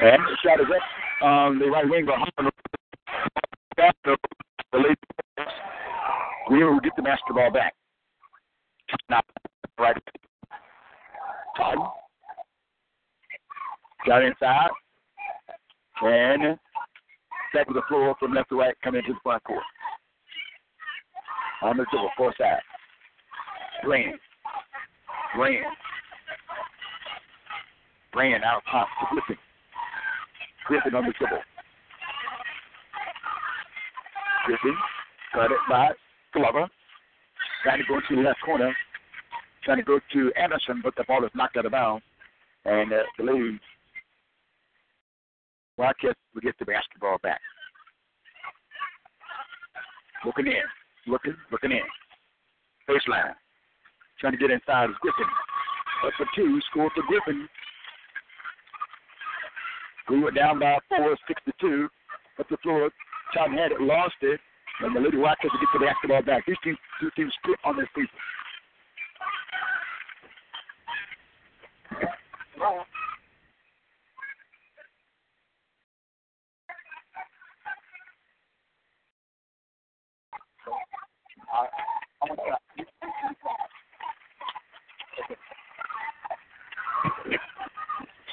And shot is up um, the right wing behind the late we will get the basketball back. Not right. Todd. Got inside. And back to the floor from left to right, coming into the front court. On the dribble, four side. Brand. Brand. Brand out top to Griffin. Griffin on the dribble. Griffin got it by Glover. Trying to go to the left corner. Trying to go to Anderson, but the ball is knocked out of bounds. And uh, the lead. Wildcats will get the basketball back. Looking in. Looking, looking in. Baseline. Trying to get inside is Griffin. Up for two, score for Griffin. We were down by four, six to two. Up the floor. Tom had it, lost it, and the Lady will get the basketball back. These two, two teams split on their feet.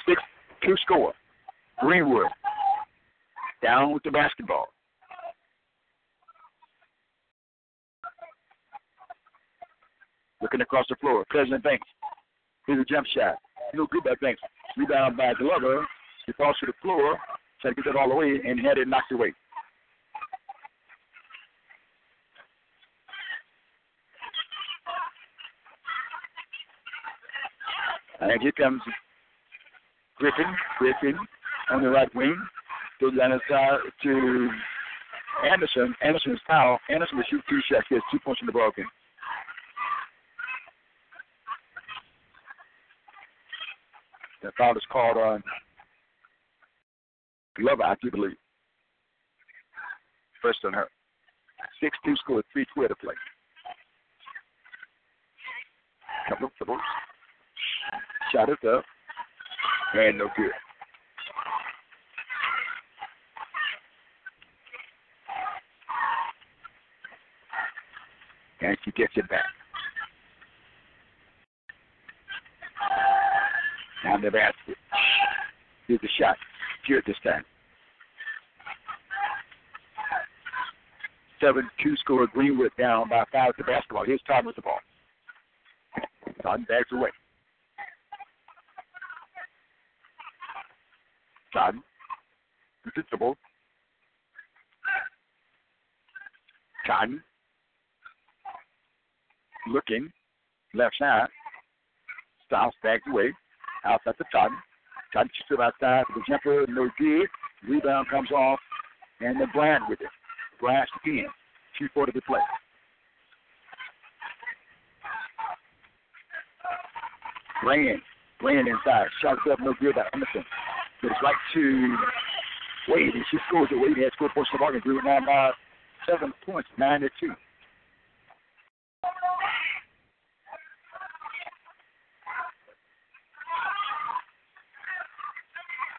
Six two score. Greenwood down with the basketball. Looking across the floor. Pleasant Banks. Here's a jump shot. No good by Banks. Rebound by Glover. He falls to the floor. Try to get that all the way and had it knocked away. And here comes Griffin. Griffin on the right wing. Goes down to Anderson. Anderson is foul. Anderson will shoot two shots. He has two points in the ball game. The foul is called on Glover, I do believe. First on her. 6 2 score, 3 2 to play. Couple of dribbles. Shot it up. And no good. And she gets it back. Down the basket. Here's the shot. Here at this time. 7 2 score. Greenwood down by five the basketball. Here's Todd with the ball. Todd bags away. Todd. The. Looking. Left side. Stops, bags away. Outside the Todd. Todd shoots it outside for the jumper. No good. Rebound comes off. And the Bryant with it. Bryant again. 2 to the play. Brand. Brand inside. Shot up no good by Emerson. But it's right to Wade. And she scores it. Wade has scored for Savargan. Grew now by seven points, nine to two.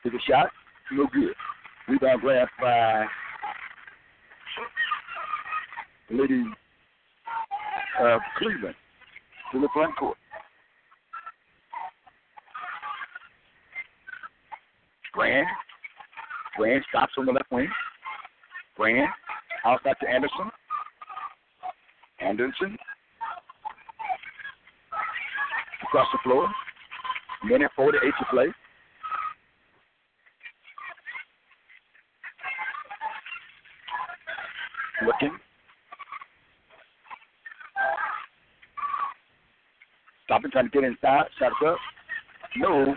Took a shot, no good. Rebound grab by Lady uh, Cleveland to the front court. Grant. Grant stops on the left wing. Grant outside to Anderson. Anderson across the floor. Minute 48 to play. Stopping, trying to get inside. shut up. No.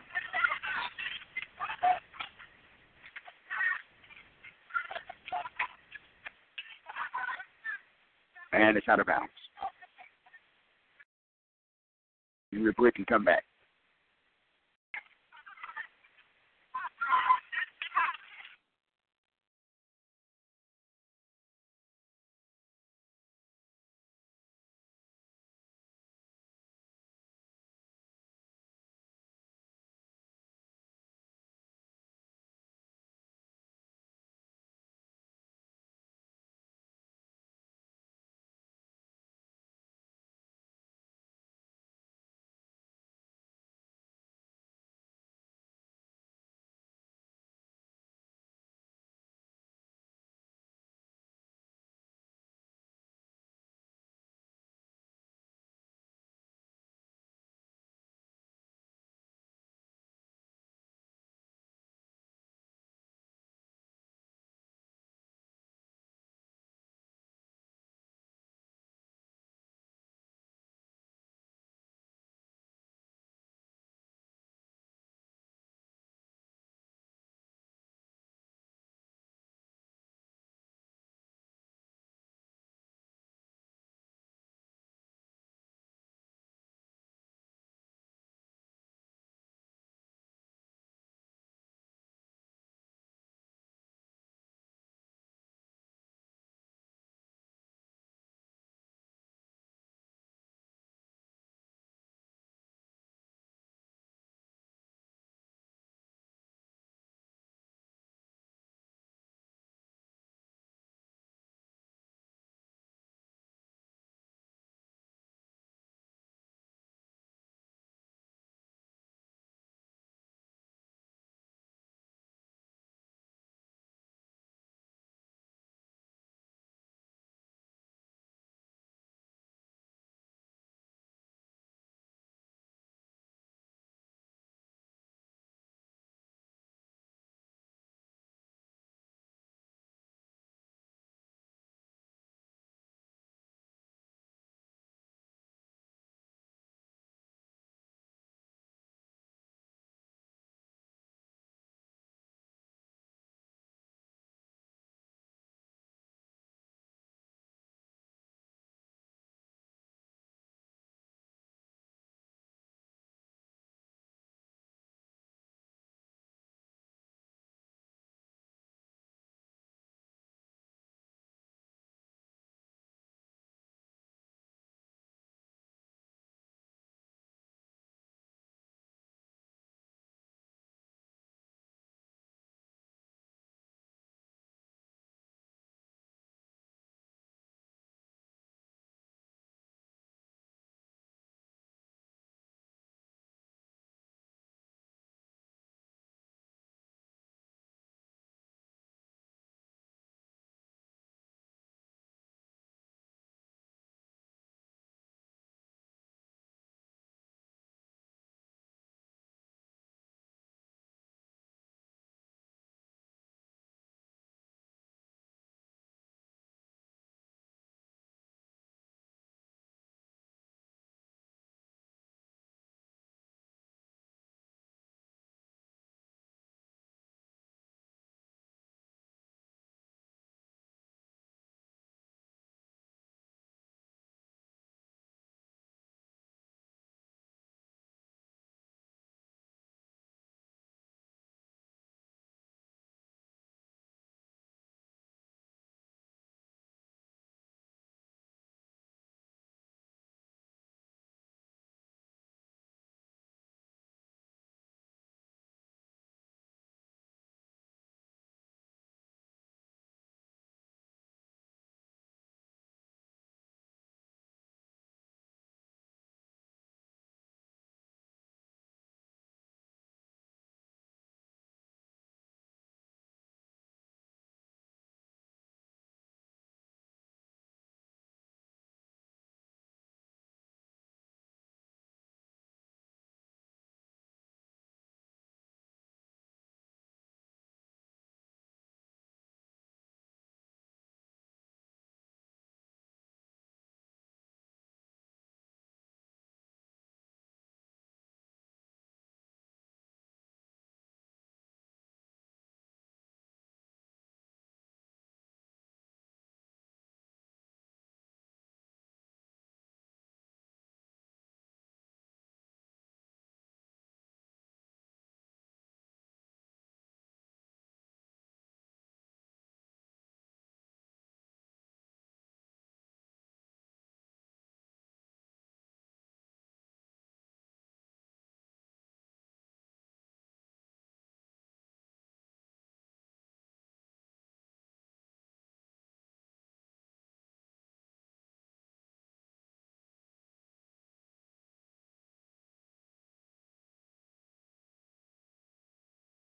And it's out of bounds. You and come back.